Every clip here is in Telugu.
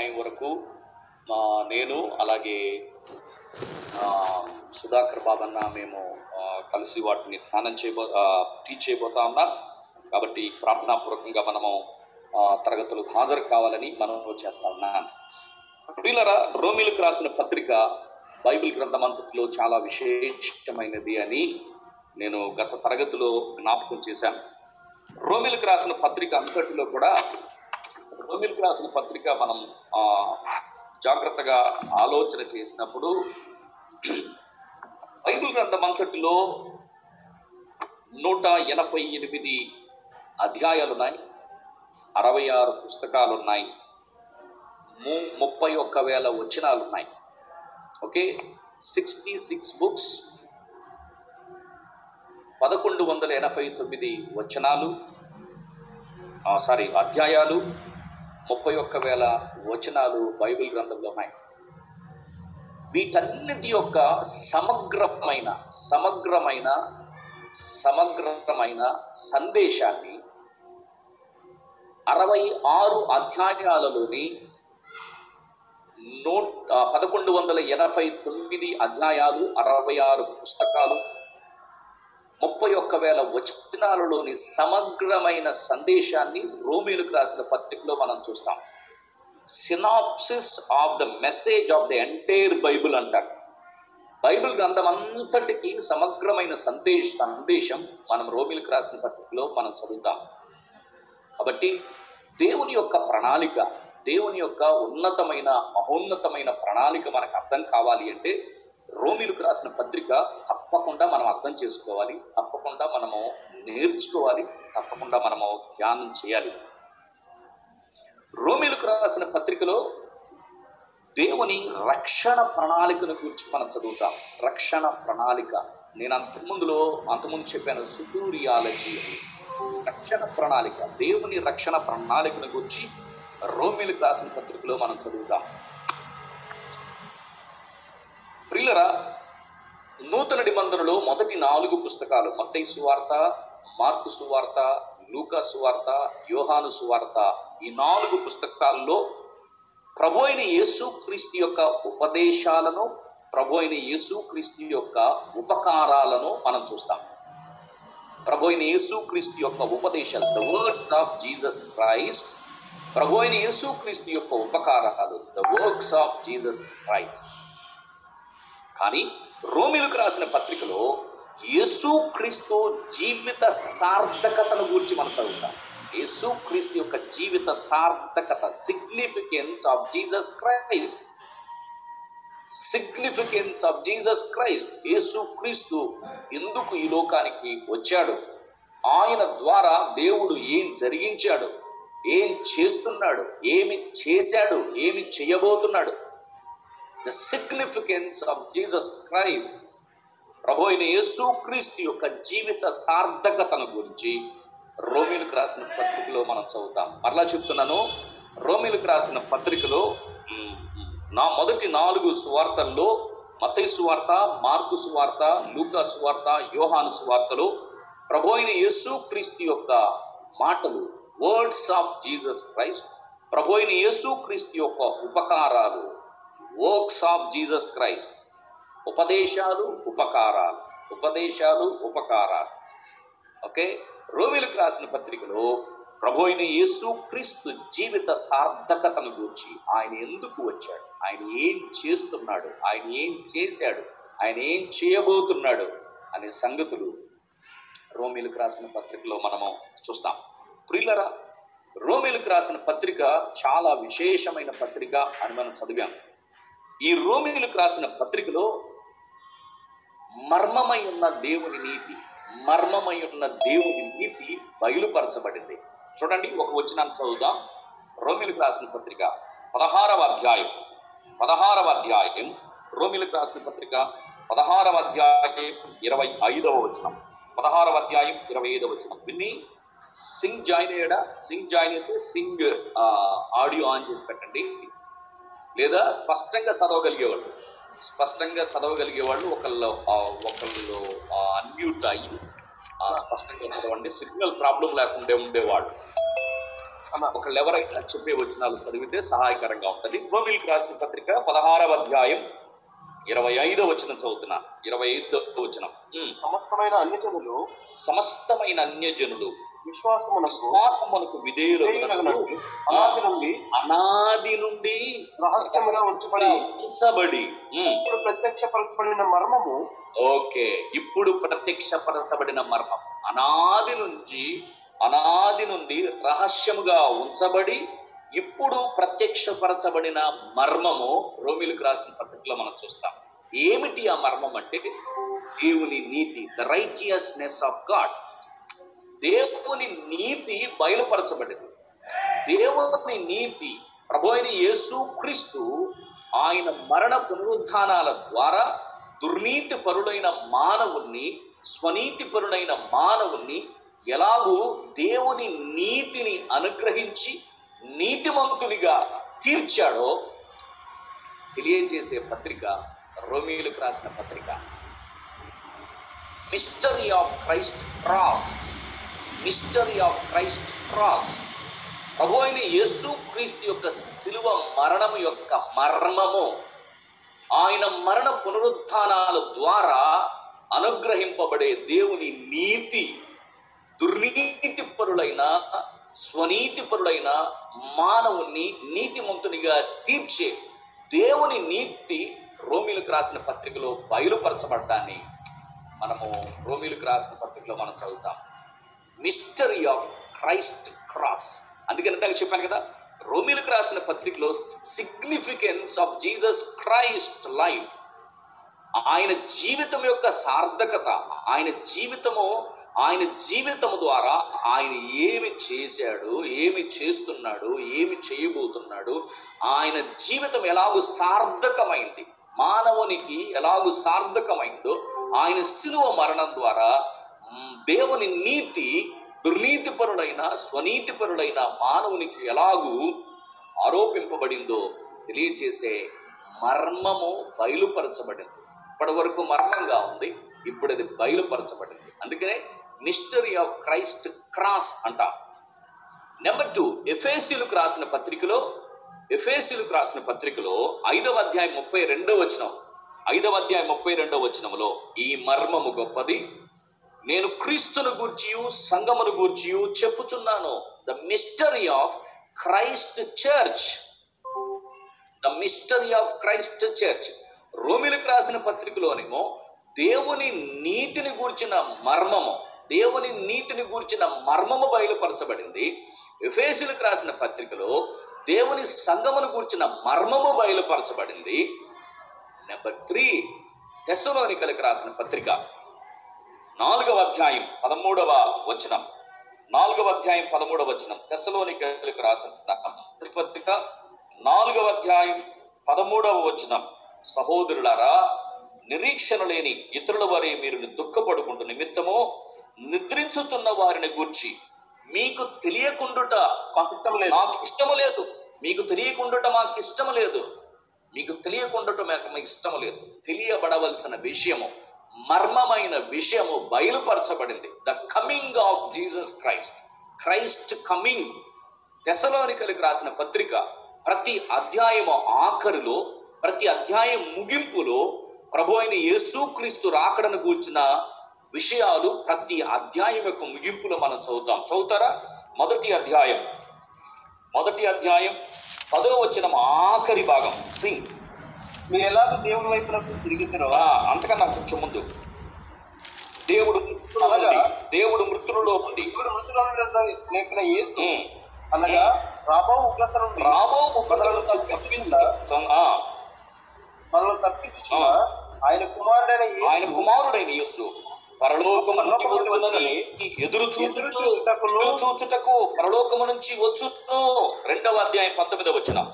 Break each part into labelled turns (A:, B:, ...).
A: టైం వరకు మా నేను అలాగే సుధాకర్ బాబన్న మేము కలిసి వాటిని ధ్యానం చేయబో టీచ్ చేయబోతా ఉన్నాం. కాబట్టి ప్రార్థనాపూర్వకంగా మనము తరగతులకు హాజరు కావాలని మనం చేస్తా ఉన్నాం ప్రియులరా రోమిలకు రాసిన పత్రిక బైబిల్ గ్రంథమంతటిలో చాలా విశేషమైనది అని నేను గత తరగతిలో జ్ఞాపకం చేశాను. రోమిలకు రాసిన పత్రిక అంతటిలో కూడా భూమికి రాసిన పత్రిక మనం జాగ్రత్తగా ఆలోచన చేసినప్పుడు బైబిల్ గ్రంథం అంతటిలో నూట ఎనభై ఎనిమిది అధ్యాయాలు ఉన్నాయి అరవై ఆరు పుస్తకాలు ఉన్నాయి ము ముప్పై ఒక్క వేల వచనాలు ఉన్నాయి ఓకే? సిక్స్టీ సిక్స్ బుక్స్ పదకొండు వందల ఎనభై తొమ్మిది వచనాలు సారీ అధ్యాయాలు ముప్పై ఒక్క వేల వచనాలు బైబిల్ గ్రంథంలో ఉన్నాయి. వీటన్నిటి యొక్క సమగ్రమైన సమగ్రమైన సమగ్రమైన సందేశాన్ని అరవై ఆరు అధ్యాయాలలోని నూట పదకొండు వందల ఎనభై తొమ్మిది అధ్యాయాలు అరవై ఆరు పుస్తకాలు ముప్పై ఒక్క వేల వచనాలలోని సమగ్రమైన సందేశాన్ని రోమిలకు రాసిన పత్రికలో మనం చూస్తాం. Synopsis of the message of the entire Bible అంటారు. బైబిల్ గ్రంథం అంతటికి సమగ్రమైన సందేశ సందేశం మనం రోమిలకు రాసిన పత్రికలో మనం చదువుతాం. కాబట్టి దేవుని యొక్క ప్రణాళిక దేవుని యొక్క ఉన్నతమైన మహోన్నతమైన ప్రణాళిక మనకు అర్థం కావాలి అంటే రోమిలకు రాసిన పత్రిక తప్పకుండా మనం అర్థం చేసుకోవాలి తప్పకుండా మనము నేర్చుకోవాలి తప్పకుండా మనము ధ్యానం చేయాలి. రోమిలకు రాసిన పత్రికలో దేవుని రక్షణ ప్రణాళికను గురించి మనం చదువుతాం. రక్షణ ప్రణాళిక. నేను అంతకుముందులో అంతకుముందు చెప్పాను సుటూరియాలజీ అని. రక్షణ ప్రణాళిక. దేవుని రక్షణ ప్రణాళికను గురించి రోమిలకు రాసిన పత్రికలో మనం చదువుతాం. ప్రియులరా నూతన నిబంధనలో మొదటి నాలుగు పుస్తకాలు మత్తయి సువార్త మార్కు సువార్త లూకా సువార్త యోహాను సువార్త. ఈ నాలుగు పుస్తకాల్లో ప్రభు అయిన యేసుక్రీస్తు యొక్క ఉపదేశాలను ప్రభు అయిన యేసుక్రీస్తు యొక్క ఉపకారాలను మనం చూస్తాం. ప్రభు అయిన యేసుక్రీస్తు యొక్క ఉపదేశాలు the words of Jesus Christ. ప్రభు అయిన యేసుక్రీస్తు యొక్క ఉపకారాలు the works of Jesus Christ. కానీ రోమిలకు రాసిన పత్రికలో యేసుక్రీస్తు జీవిత సార్థకతను గురించి మనం చదువుతాం. యేసుక్రీస్తు యొక్క జీవిత సార్థకత significance of Jesus Christ significance of Jesus Christ యేసుక్రీస్తు ఎందుకు ఈ లోకానికి వచ్చాడు? ఆయన ద్వారా దేవుడు ఏం జరిగించాడు? ఏం చేస్తున్నాడు? ఏమి చేశాడు? ఏమి చేయబోతున్నాడు? The significance of Jesus Christ ప్రభు అయిన యేసుక్రీస్తు యొక్క జీవిత సార్థకతను గురించి రోమిలకు రాసిన పత్రికలో మనం చదువుతాం. మరలా చెప్తున్నాను రోమిలకు రాసిన పత్రికలో నా మొదటి నాలుగు సువార్తల్లో మతయి సువార్త మార్కు సువార్త లూకా సువార్త యోహాను సువార్తలో ప్రభు అయిన యేసుక్రీస్తు యొక్క మాటలు వర్డ్స్ ఆఫ్ జీసస్ క్రైస్ట్ ప్రభు అయిన యేసుక్రీస్తు యొక్క ఉపకారాలు వర్క్స్ ఆఫ్ జీసస్ క్రైస్ట్. ఉపదేశాలు ఉపకారాలు. ఉపదేశాలు ఉపకారాలు. ఓకే? రోమిలకు రాసిన పత్రికలో ప్రభు అయిన యేసుక్రీస్తు జీవిత సార్థకతను గురించి ఆయన ఎందుకు వచ్చాడు? ఆయన ఏం చేస్తున్నాడు? ఆయన ఏం చేశాడు? ఆయన ఏం చేయబోతున్నాడు? అనే సంగతులు రోమిలకు రాసిన పత్రికలో మనము చూస్తాం. ప్రిల్లరా రోమిలకు రాసిన పత్రిక చాలా విశేషమైన పత్రిక అని మనం చదివాము ఈ రోమిలకు రాసిన పత్రికలో మర్మమై ఉన్న దేవుని నీతి మర్మమై ఉన్న దేవుని నీతి బయలుపరచబడింది. చూడండి ఒక వచనాన్ని చదువుదాం. రోమిలకు రాసిన పత్రిక పదహారవ అధ్యాయం. పదహారవ అధ్యాయం రోమిలకు రాసిన పత్రిక పదహారవ అధ్యాయం ఇరవై ఐదవ వచనం. పదహారవ అధ్యాయం ఇరవై ఐదవ వచనం. విన్ని సింగ్ జాయిన్ అయ్యాడా? సింగ్ జాయిన్ అయితే సింగ్ ఆడియో ఆన్ చేసి పెట్టండి. లేదా స్పష్టంగా చదవగలిగేవాళ్ళు? స్పష్టంగా చదవగలిగే వాళ్ళు ఒకళ్ళు ఒకళ్ళు అన్మ్యూట్ అయ్యి స్పష్టంగా చదవండి. సిగ్నల్ ప్రాబ్లం లేకుండా ఉండేవాళ్ళు. ఒకళ్ళు ఎవరైనా చెప్పే వచనాలు చదివితే సహాయకరంగా ఉంటది. రోమిల్కి రాసిన పత్రిక పదహారవ అధ్యాయం ఇరవై ఐదో వచనం చదువుతున్నా. ఇరవై ఐదో వచనం.
B: సమస్తమైన అన్యజనులు
A: సమస్తమైన అన్యజనులు
B: విశ్వాసమునకు
A: విధేయులగునట్లు
B: విధేయులగునట్లు అనాది నుండి
A: అనాది నుండి
B: రహస్యముగా ఉంచబడి
A: ఉంచబడి.
B: ఇప్పుడు ప్రత్యక్షపరచబడిన మర్మము.
A: ఓకే ఇప్పుడు ప్రత్యక్షపరచబడిన మర్మం అనాది నుంచి అనాది నుండి రహస్యముగా ఉంచబడి ఇప్పుడు ప్రత్యక్షపరచబడిన మర్మము రోమిలకు రాసిన పత్రికలో మనం చూస్తాం. ఏమిటి ఆ మర్మం అంటే? దేవుని నీతి ద రైచియస్నెస్ ఆఫ్ గాడ్ దేవుని నీతి బయలుపరచబడింది. దేవుని నీతి ప్రభు అయిన యేసు క్రీస్తు ఆయన మరణ పునరుద్ధానాల ద్వారా దుర్నీతి పరుడైన మానవుణ్ణి స్వనీతి పరుడైన మానవుణ్ణి ఎలాగూ దేవుని నీతిని అనుగ్రహించి నీతిమంతునిగా తీర్చాడో తెలియజేసే పత్రిక రోమిలకు రాసిన పత్రిక. Mystery of Christ cross mystery of Christ cross ప్రభు అయిన యేసు క్రీస్తు యొక్క శిలువ మరణము యొక్క మర్మము. ఆయన మరణ పునరుత్నాల ద్వారా అనుగ్రహింపబడే దేవుని నీతి దుర్నీతి పరులైన స్వనీతి పరులైన మానవుణ్ణి నీతిమంతునిగా తీర్చే దేవుని నీతి రోమిలకు రాసిన పత్రికలో బయలుపరచబడ్డాన్ని మనము రోమిలకు రాసిన పత్రికలో మనం చదువుతాం. మిస్టరీ ఆఫ్ క్రైస్ట్ క్రాస్ అందుకని ఇందాక చెప్పాను కదా రోమిలకు రాసిన పత్రికలో significance of Jesus Christ life ఆయన జీవితం యొక్క సార్థకత ఆయన జీవితము ఆయన జీవితము ద్వారా ఆయన ఏమి చేశాడు ఏమి చేస్తున్నాడు ఏమి చేయబోతున్నాడు ఆయన జీవితం ఎలాగూ సార్థకమైంది మానవునికి ఎలాగూ సార్థకమైందో ఆయన శిలువ మరణం ద్వారా దేవుని నీతి దుర్నీతిపరుడైన స్వనీతిపరుడైన మానవునికి ఎలాగూ ఆరోపింపబడిందో తెలియచేసే మర్మము బయలుపరచబడింది. ఇప్పటి వరకు మర్మంగా ఉంది ఇప్పుడు అది బయలుపరచబడింది. అందుకనే మిస్టరీ ఆఫ్ క్రైస్ట్ క్రాస్ అంటాం. నెంబర్ టూ ఎఫేసీలకు రాసిన పత్రికలో ఎఫేసీలకు రాసిన పత్రికలో ఐదవ అధ్యాయం ముప్పై రెండో వచనం ఐదవ అధ్యాయం ముప్పై రెండో వచనములో ఈ మర్మము గొప్పది. నేను క్రీస్తును గూర్చి సంగమును గూర్చి చెప్పుచున్నాను. The mystery of Christ church the mystery of Christ church రోమిలకు రాసిన పత్రికలోనేమో దేవుని నీతిని గూర్చిన మర్మము దేవుని నీతిని గూర్చిన మర్మము బయలుపరచబడింది. ఎఫేసులకు రాసిన పత్రికలో దేవుని సంగమును గూర్చిన మర్మము బయలుపరచబడింది. నెంబర్ త్రీ తెస్సలోనికలకు రాసిన పత్రిక. నాలుగవ అధ్యాయం పదమూడవ వచనం. నాలుగవ అధ్యాయం పదమూడవ వచనం. తెస్సలోనికలకు రాసిన పత్రిక నాలుగవ అధ్యాయం పదమూడవ వచనం. సహోదరులారా నిరీక్షణ లేని ఇతరుల వారే మీరు దుఃఖపడుకుంటు నిమిత్తము నిద్రించుచున్న వారిని గూర్చి మీకు తెలియకుండుట
B: మాకు ఇష్టం లేదు.
A: నాకు ఇష్టము లేదు. మీకు తెలియకుండుట మాకు ఇష్టము లేదు. మీకు తెలియకుండుట మాకు మీకు ఇష్టము లేదు. తెలియబడవలసిన విషయము మర్మమైన విషయము బయలుపరచబడింది. The coming of Jesus Christ Christ coming దశలోనికలకు రాసిన పత్రిక ప్రతి అధ్యాయము ఆఖరిలో ప్రతి అధ్యాయం ముగింపులో ప్రభు అయిన యేసుక్రీస్తు రాకడను గూర్చిన విషయాలు ప్రతి అధ్యాయం యొక్క ముగింపులో మనం చదువుతాం. చదువుతారా? మొదటి అధ్యాయం. మొదటి అధ్యాయం పదో వచ్చిన ఆఖరి భాగం. సింగ్
B: మీరు ఎలాగో దేవుని వైపునకు తిరిగిద్దరో?
A: ఆ, అంతకన్నా కొంచెం ముందు. దేవుడు మృతులలో దేవుడు మృతులలో
B: మృతులను లేపిన యేసు
A: ఉమ్,
B: అనగా రాబో ఉగ్రత నుండి
A: రాబో ఉగ్రత నుంచి తప్పించు. ఆ,
B: మనల్ని ఆయన కుమారుడైన
A: ఆయన కుమారుడైన యేసు. పరలోకము నుండి వచ్చునని ఎదురు చూచుటకు పరలోకము నుంచి వచ్చును. రెండవ అధ్యాయం పంతొమ్మిదవ వచనం.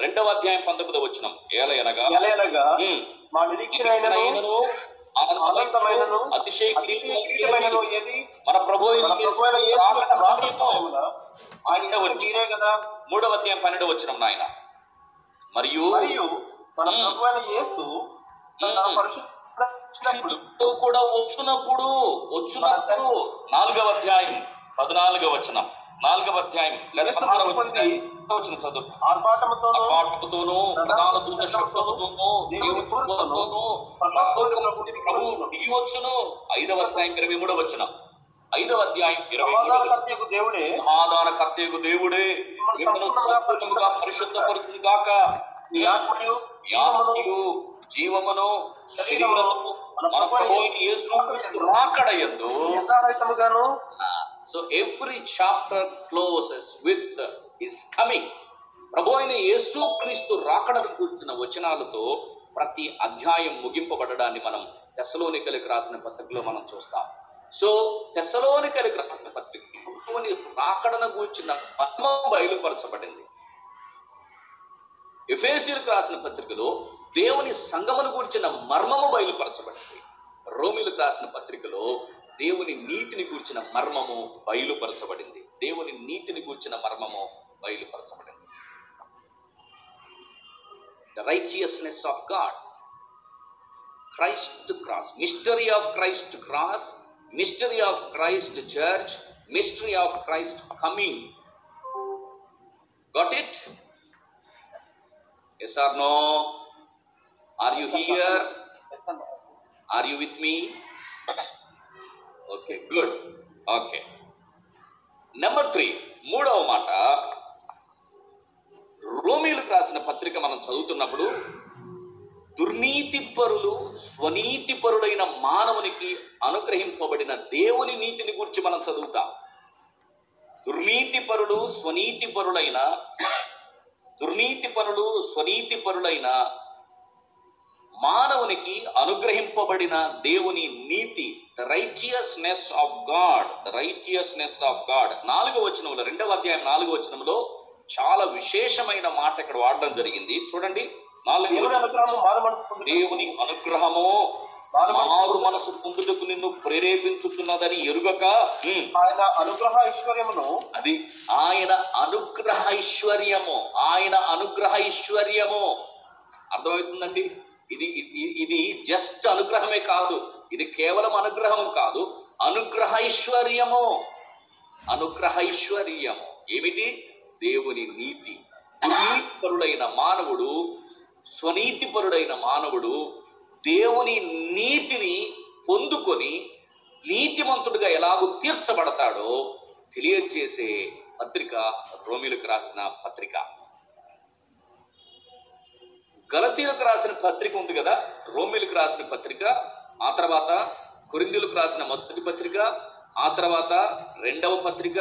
A: రెండవ అధ్యాయం పంతొమ్మిదవ వచనం. ఏలయనగా
B: ఎలయనగా
A: ఉమ్,
B: మా నిరీక్షణ అయినను
A: అయినను,
B: ఆనందమైనను
A: అతిశయక్రియమైనను
B: అతిశయకరమైనను ఏది?
A: మన ప్రభు
B: మీరే కదా?
A: మూడవ అధ్యాయం పన్నెండవ వచ్చిన నాయన. మరియు
B: మన. ప్రభు అయిన యేసు
A: కూడా వచ్చునప్పుడు వచ్చునప్పుడు నాలుగవ అధ్యాయం పద్నాలుగవ వచనం. నాలుగవ అధ్యాయం లేదా వచ్చిన చదువు.
B: ఆర్భాటముతోనూ
A: అపాటముతోనూ ప్రధాన దూత శబ్దముతోనూ దేవుని కృపతోనూ ప్రభు దిగివచ్చును ఐదవ అధ్యాయం ఇరవై మూడవ వచ్చిన ఐదవ అధ్యాయం ఇరవై
B: సమాధానకర్తయగు దేవుడే.
A: సమాధాన కర్తయ్యకు దేవుడే. మిమ్మల్ని ఈ ఆత్మయు జీవమును శరీరము మన రాకడయందు so every chapter closes with his coming ప్రభు అయిన యేసు క్రీస్తు రాకడను కూర్చున్న వచనాలతో ప్రతి అధ్యాయం ముగింపబడడాన్ని మనం తెసలోనికలకు రాసిన పత్రికలో మనం చూస్తాం. సో తెసలోనికలకు రాసిన పత్రిక ప్రభువుని రాకడను కూర్చున్న మర్మం బయలుపరచబడింది. ఎఫేసీలకు రాసిన పత్రికలో దేవుని సంగమును గూర్చిన మర్మము బయలుపరచబడింది. రోమిలకు రాసిన పత్రికలో దేవుని నీతిని గూర్చిన మర్మము బయలుపరచబడింది. దేవుని నీతిని గూర్చిన మర్మము బయలుపరచబడింది. The righteousness of God Christ cross mystery of Christ cross mystery of Christ church mystery of Christ coming got it Yes or no? Are you here? Are you with me? Okay good okay number three మూడవ మాట. రోమిలకు రాసిన పత్రిక మనం చదువుతున్నప్పుడు దుర్నీతి పరులు స్వనీతి పరులైన మానవునికి అనుగ్రహింపబడిన దేవుని నీతిని గురించి మనం చదువుతాం. దుర్నీతి పరులు స్వనీతి పరులైన మానవునికి అనుగ్రహింపబడిన దేవుని నీతి righteousness of God the righteousness of God నాలుగో వచనంలో రెండవ అధ్యాయం నాలుగో వచనంలో చాలా విశేషమైన మాట ఇక్కడ వాడడం జరిగింది. చూడండి. నాలుగు
B: దేవుని అనుగ్రహము మారు మనసు పొందుట.
A: దేవుని అనుగ్రహము మారు మనసు పొందుటకు నిన్ను ప్రేరేపించుచున్నదని ఎరుగక
B: ఆయన అనుగ్రహ ఐశ్వర్యమును
A: అది ఆయన అనుగ్రహ ఐశ్వర్యము ఆయన అనుగ్రహ ఐశ్వర్యము. అర్థమవుతుందండి? ఇది ఇది- జస్ట్ అనుగ్రహమే కాదు. ఇది కేవలం అనుగ్రహం కాదు. అనుగ్రహ ఐశ్వర్యము. అనుగ్రహ ఐశ్వర్యము. ఏమిటి? దేవుని నీతి. నీతిపరుడైన మానవుడు స్వనీతిపరుడైన మానవుడు దేవుని నీతిని పొందుకొని నీతిమంతుడిగా ఎలాగూ తీర్చబడతాడో తెలియజేసే పత్రిక రోమిలకు రాసిన పత్రిక. గలతీలకు రాసిన పత్రిక ఉంది కదా రోమిలకు రాసిన పత్రిక ఆ తర్వాత కొరిందులకు రాసిన మొదటి పత్రిక ఆ తర్వాత రెండవ పత్రిక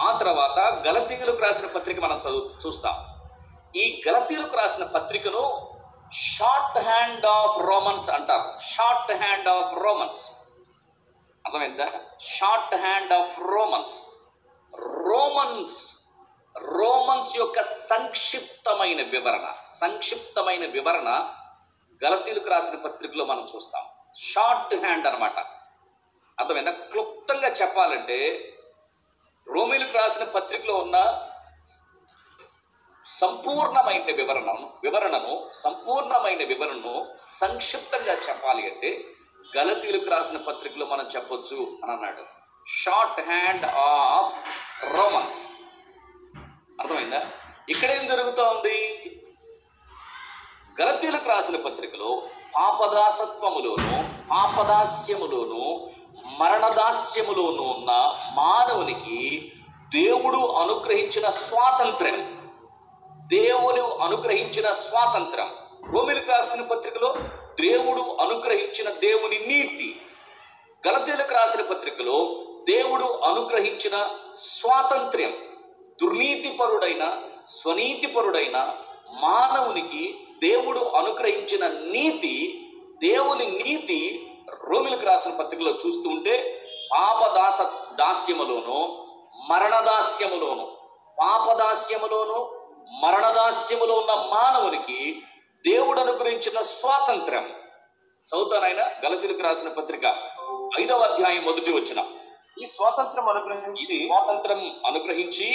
A: ఆ తర్వాత గలతీయులకు రాసిన పత్రిక మనం చదువు చూస్తాం. ఈ గలతీయులకు రాసిన పత్రికను షార్ట్ హ్యాండ్ ఆఫ్ రోమన్స్ అంటారు. Shorthand of Romans. అర్థమైందా? Shorthand of Romans. Romans Romans యొక్క సంక్షిప్తమైన వివరణ. సంక్షిప్తమైన వివరణ గలతీలకు రాసిన పత్రికలో మనం చూస్తాం. షార్ట్ హ్యాండ్ అన్నమాట. అర్థమైందా? క్లుప్తంగా చెప్పాలంటే రోమిలకు రాసిన పత్రికలో ఉన్న సంపూర్ణమైన వివరణను వివరణను సంపూర్ణమైన వివరణను సంక్షిప్తంగా చెప్పాలి అంటే గలతీలకు రాసిన పత్రికలో మనం చెప్పొచ్చు అని అన్నాడు. Shorthand of Romans. అర్థమైందా? ఇక్కడ ఏం జరుగుతోంది? గలతీలకు రాసిన పత్రికలో పాపదాసత్వములోను పాపదాస్యములోను మరణదాస్యములోను ఉన్న మానవునికి దేవుడు అనుగ్రహించిన స్వాతంత్ర్యం దేవుడు అనుగ్రహించిన స్వాతంత్రం. రోమిలకు రాసిన పత్రికలో దేవుడు అనుగ్రహించిన దేవుని నీతి. గలతీలకు రాసిన పత్రికలో దేవుడు అనుగ్రహించిన స్వాతంత్ర్యం. దుర్నీతిపరుడైన స్వనీతిపరుడైన మానవునికి దేవుడు అనుగ్రహించిన నీతి దేవుని నీతి రోమిలకు రాసిన పత్రికలో చూస్తూ ఉంటే పాపదాస దాస్యములోను మరణదాస్యములోను పాపదాస్యములోను మరణదాస్యములో ఉన్న మానవునికి దేవుడు అనుగ్రహించిన స్వాతంత్ర్యం చదువుతానైనా గలతీలకు రాసిన పత్రిక ఐదవ అధ్యాయం మొదటి వచ్చిన
B: ఈ స్వాతంత్రం అనుగ్రహించి
A: స్వాతంత్రం అనుగ్రహించి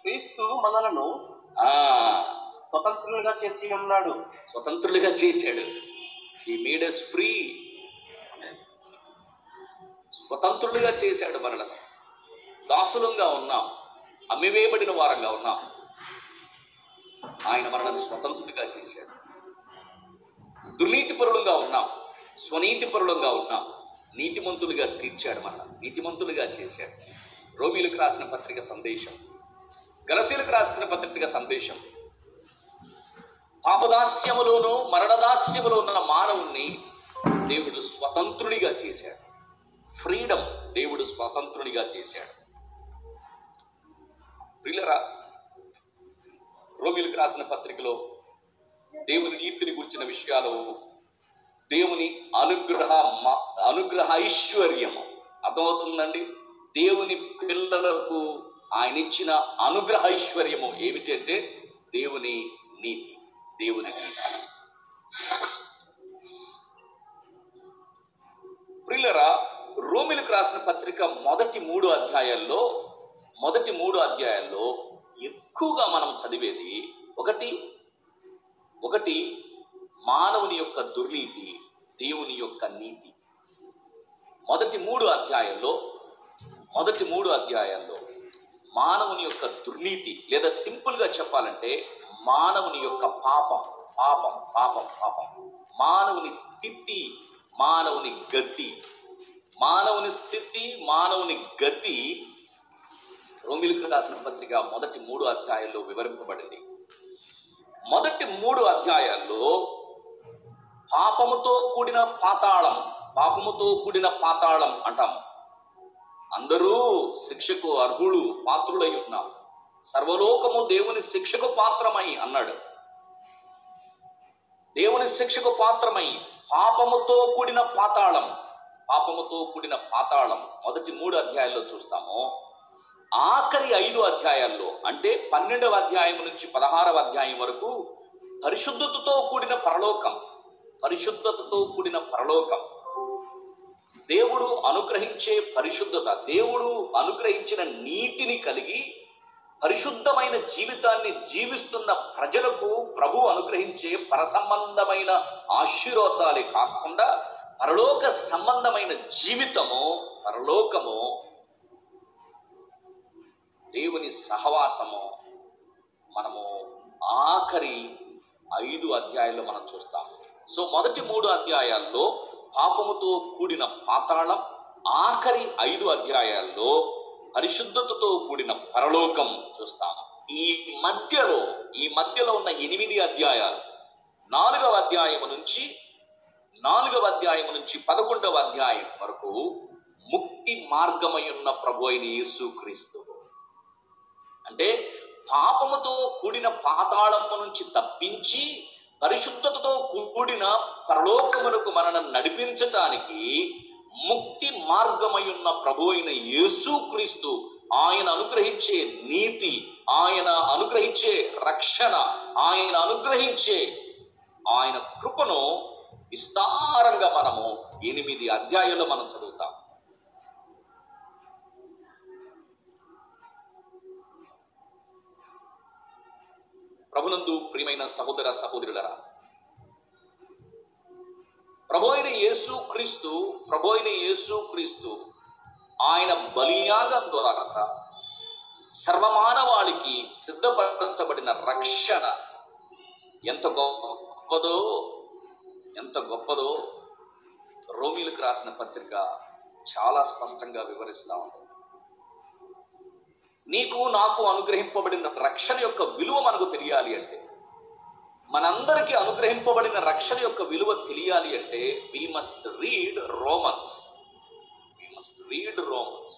B: క్రీస్తు మనలను
A: ఆ.
B: స్వతంత్రులుగా చేసి ఉన్నాడు.
A: స్వతంత్రులుగా చేశాడు. ఈ మేడస్ ఫ్రీ స్వతంత్రులుగా చేశాడు మనలను. దాసులంగా ఉన్నాం. అమ్మివేయబడిన వారంగా ఉన్నాం. ఆయన మనల్ని స్వతంత్రుడిగా చేశాడు. దుర్నీతిపరులుగా ఉన్నాం. స్వనీతిపరులుగా ఉన్నాం. నీతిమంతులుగా తీర్చాడు మన నీతిమంతులుగా చేశాడు. రోమిలకు రాసిన పత్రిక సందేశం. గలతీలకు రాసిన పత్రిక సందేశం. పాపదాస్యములోను మరణదాస్యములో ఉన్న మానవుణ్ణి దేవుడు స్వతంత్రుడిగా చేశాడు. ఫ్రీడమ్ దేవుడు స్వతంత్రుడిగా చేశాడు. ప్రిల్లరా రోమిలకు రాసిన పత్రికలో దేవుని నీతిని గురించిన విషయాలు దేవుని అనుగ్రహ అనుగ్రహ ఐశ్వర్యము. అర్థమవుతుందండి? దేవుని పిల్లలకు ఆయన ఇచ్చిన అనుగ్రహ ఐశ్వర్యము ఏమిటంటే దేవుని నీతి దేవుని నీతి ప్రియులరా రోమిలకు రాసిన పత్రిక మొదటి మూడు అధ్యాయాల్లో మొదటి మూడు అధ్యాయాల్లో ఎక్కువగా మనం చదివేది ఒకటి ఒకటి మానవుని యొక్క దుర్నీతి దేవుని యొక్క నీతి. మొదటి మూడు అధ్యాయాల్లో మొదటి మూడు అధ్యాయాల్లో మానవుని యొక్క దుర్నీతి లేదా సింపుల్గా చెప్పాలంటే మానవుని యొక్క పాపం పాపం పాపం పాపం. మానవుని స్థితి మానవుని గతి. మానవుని స్థితి మానవుని గతి రోమిలకు రాసిన పత్రిక మొదటి మూడు అధ్యాయాల్లో వివరింపబడింది. మొదటి మూడు అధ్యాయాల్లో పాపముతో కూడిన పాతాళం పాపముతో కూడిన పాతాళం అంటాము. అందరూ శిక్షకు అర్హులు పాత్రులై ఉన్నారు. సర్వలోకము దేవుని శిక్షకు పాత్రమై అన్నాడు. దేవుని శిక్షకు పాత్రమై పాపముతో కూడిన పాతాళం పాపముతో కూడిన పాతాళం. మొదటి మూడు అధ్యాయాల్లో చూస్తాము. ఆఖరి ఐదు అధ్యాయాల్లో అంటే పన్నెండవ అధ్యాయం నుంచి పదహారవ అధ్యాయం వరకు పరిశుద్ధతతో కూడిన పరలోకం పరిశుద్ధతతో కూడిన పరలోకం. దేవుడు అనుగ్రహించే పరిశుద్ధత దేవుడు అనుగ్రహించిన నీతిని కలిగి పరిశుద్ధమైన జీవితాన్ని జీవిస్తున్న ప్రజలకు ప్రభు అనుగ్రహించే పరసంబంధమైన ఆశీర్వాదాలే కాకుండా పరలోక సంబంధమైన జీవితము పరలోకము దేవుని సహవాసము మనము ఆఖరి ఐదు అధ్యాయాల్లో మనం చూస్తాం. సో మొదటి మూడు అధ్యాయాల్లో పాపముతో కూడిన పాతాళం ఆఖరి ఐదు అధ్యాయాల్లో పరిశుద్ధతతో కూడిన పరలోకం చూస్తాము. ఈ మధ్యలో ఈ మధ్యలో ఉన్న ఎనిమిది అధ్యాయాలు నాలుగవ అధ్యాయము నుంచి నాలుగవ అధ్యాయం నుంచి పదకొండవ అధ్యాయం వరకు ముక్తి మార్గమయున్న ప్రభు అయిన యేసుక్రీస్తు అంటే పాపముతో కూడిన పాతాళము నుంచి తప్పించి పరిశుద్ధతతో కూడిన పరలోకమునకు మనను నడిపించటానికి ముక్తి మార్గమయున్న ప్రభు అయిన యేసుక్రీస్తు ఆయన అనుగ్రహించే నీతి ఆయన అనుగ్రహించే రక్షణ ఆయన అనుగ్రహించే ఆయన కృపను విస్తారంగా మనము ఎనిమిది అధ్యాయంలో మనం చదువుతాం. ప్రభునందు ప్రియమైన సహోదర సహోదరులరా. ప్రభు అయిన యేసు క్రీస్తు ప్రభు అయిన యేసు క్రీస్తు ఆయన బలియాగం ద్వారా సర్వమానవాళికి సిద్ధపరచబడిన రక్షణ ఎంత గొప్పదో ఎంత గొప్పదో రోమిలకు రాసిన పత్రిక చాలా స్పష్టంగా వివరిస్తూ ఉంటుంది నీకు నాకు అనుగ్రహింపబడిన రక్షణ యొక్క విలువ మనకు తెలియాలి అంటే మనందరికీ అనుగ్రహింపబడిన రక్షణ యొక్క విలువ తెలియాలి అంటే we must read Romans we must read Romans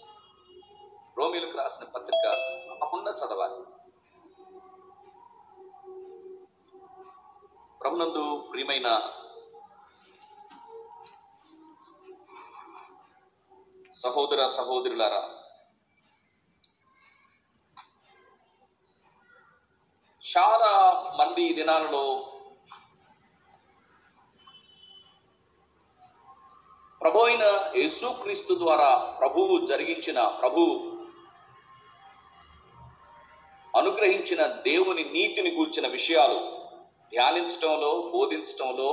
A: రోమిలకు రాసిన పత్రిక తప్పకుండా చదవాలి. ప్రభునందు ప్రియమైన సహోదర సహోదరులారా చాలా మంది ఈ దినాలలో ప్రభు అయిన యేసుక్రీస్తు ద్వారా ప్రభువు జరిగించిన ప్రభు అనుగ్రహించిన దేవుని నీతిని గూర్చిన విషయాలు ధ్యానించటంలో బోధించటంలో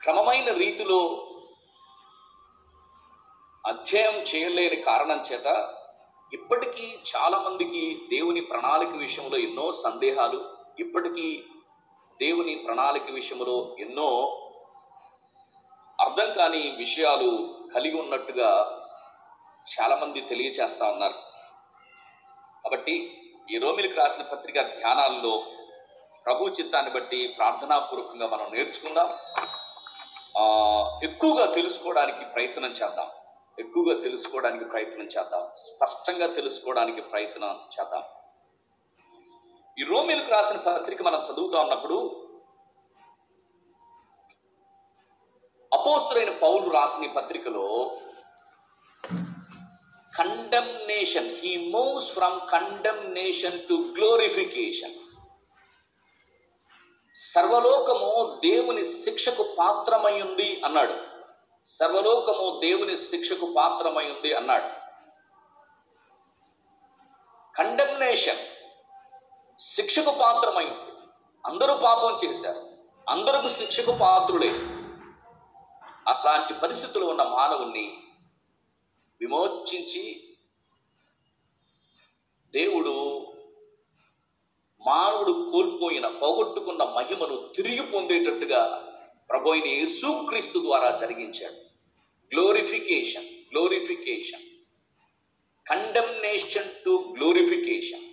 A: క్రమమైన రీతిలో అధ్యయనం చేయలేని కారణం చేత ఇప్పటికీ చాలామందికి దేవుని ప్రణాళిక విషయంలో ఎన్నో సందేహాలు ఇప్పటికీ దేవుని ప్రణాళిక విషయంలో ఎన్నో అర్థం కాని విషయాలు కలిగి ఉన్నట్టుగా చాలామంది తెలియచేస్తూ తెలియచేస్తా ఉన్నారు. కాబట్టి ఈ రోమిలికి రాసిన పత్రిక ధ్యానాల్లో ప్రభు చిత్తాన్ని బట్టి ప్రార్థనాపూర్వకంగా మనం నేర్చుకుందాం. ఎక్కువగా తెలుసుకోవడానికి ప్రయత్నం చేద్దాం. ఎక్కువగా తెలుసుకోవడానికి ప్రయత్నం చేద్దాం. స్పష్టంగా తెలుసుకోవడానికి ప్రయత్నం చేద్దాం. ఈ రోమిలకు రాసిన పత్రిక మనం చదువుతా ఉన్నప్పుడు అపోస్తులైన పౌలు రాసిన పత్రికలో condemnation he moves from condemnation to glorification సర్వలోకము దేవుని శిక్షకు పాత్రమై ఉంది అన్నాడు. సర్వలోకము దేవుని శిక్షకు పాత్రమై ఉంది అన్నాడు. కండెమ్నేషన్ శిక్షకు పాత్రమై ఉంది. అందరూ పాపం చేశారు. అందరకు శిక్షకు పాత్రులే. అట్లాంటి పరిస్థితులు ఉన్న మానవుణ్ణి విమోచించి దేవుడు మానవుడు కోల్పోయిన పోగొట్టుకున్న మహిమను తిరిగి పొందేటట్టుగా ప్రభు అయిన యేసుక్రీస్తు ద్వారా జరిగించాడు. Glorification glorification condemnation to glorification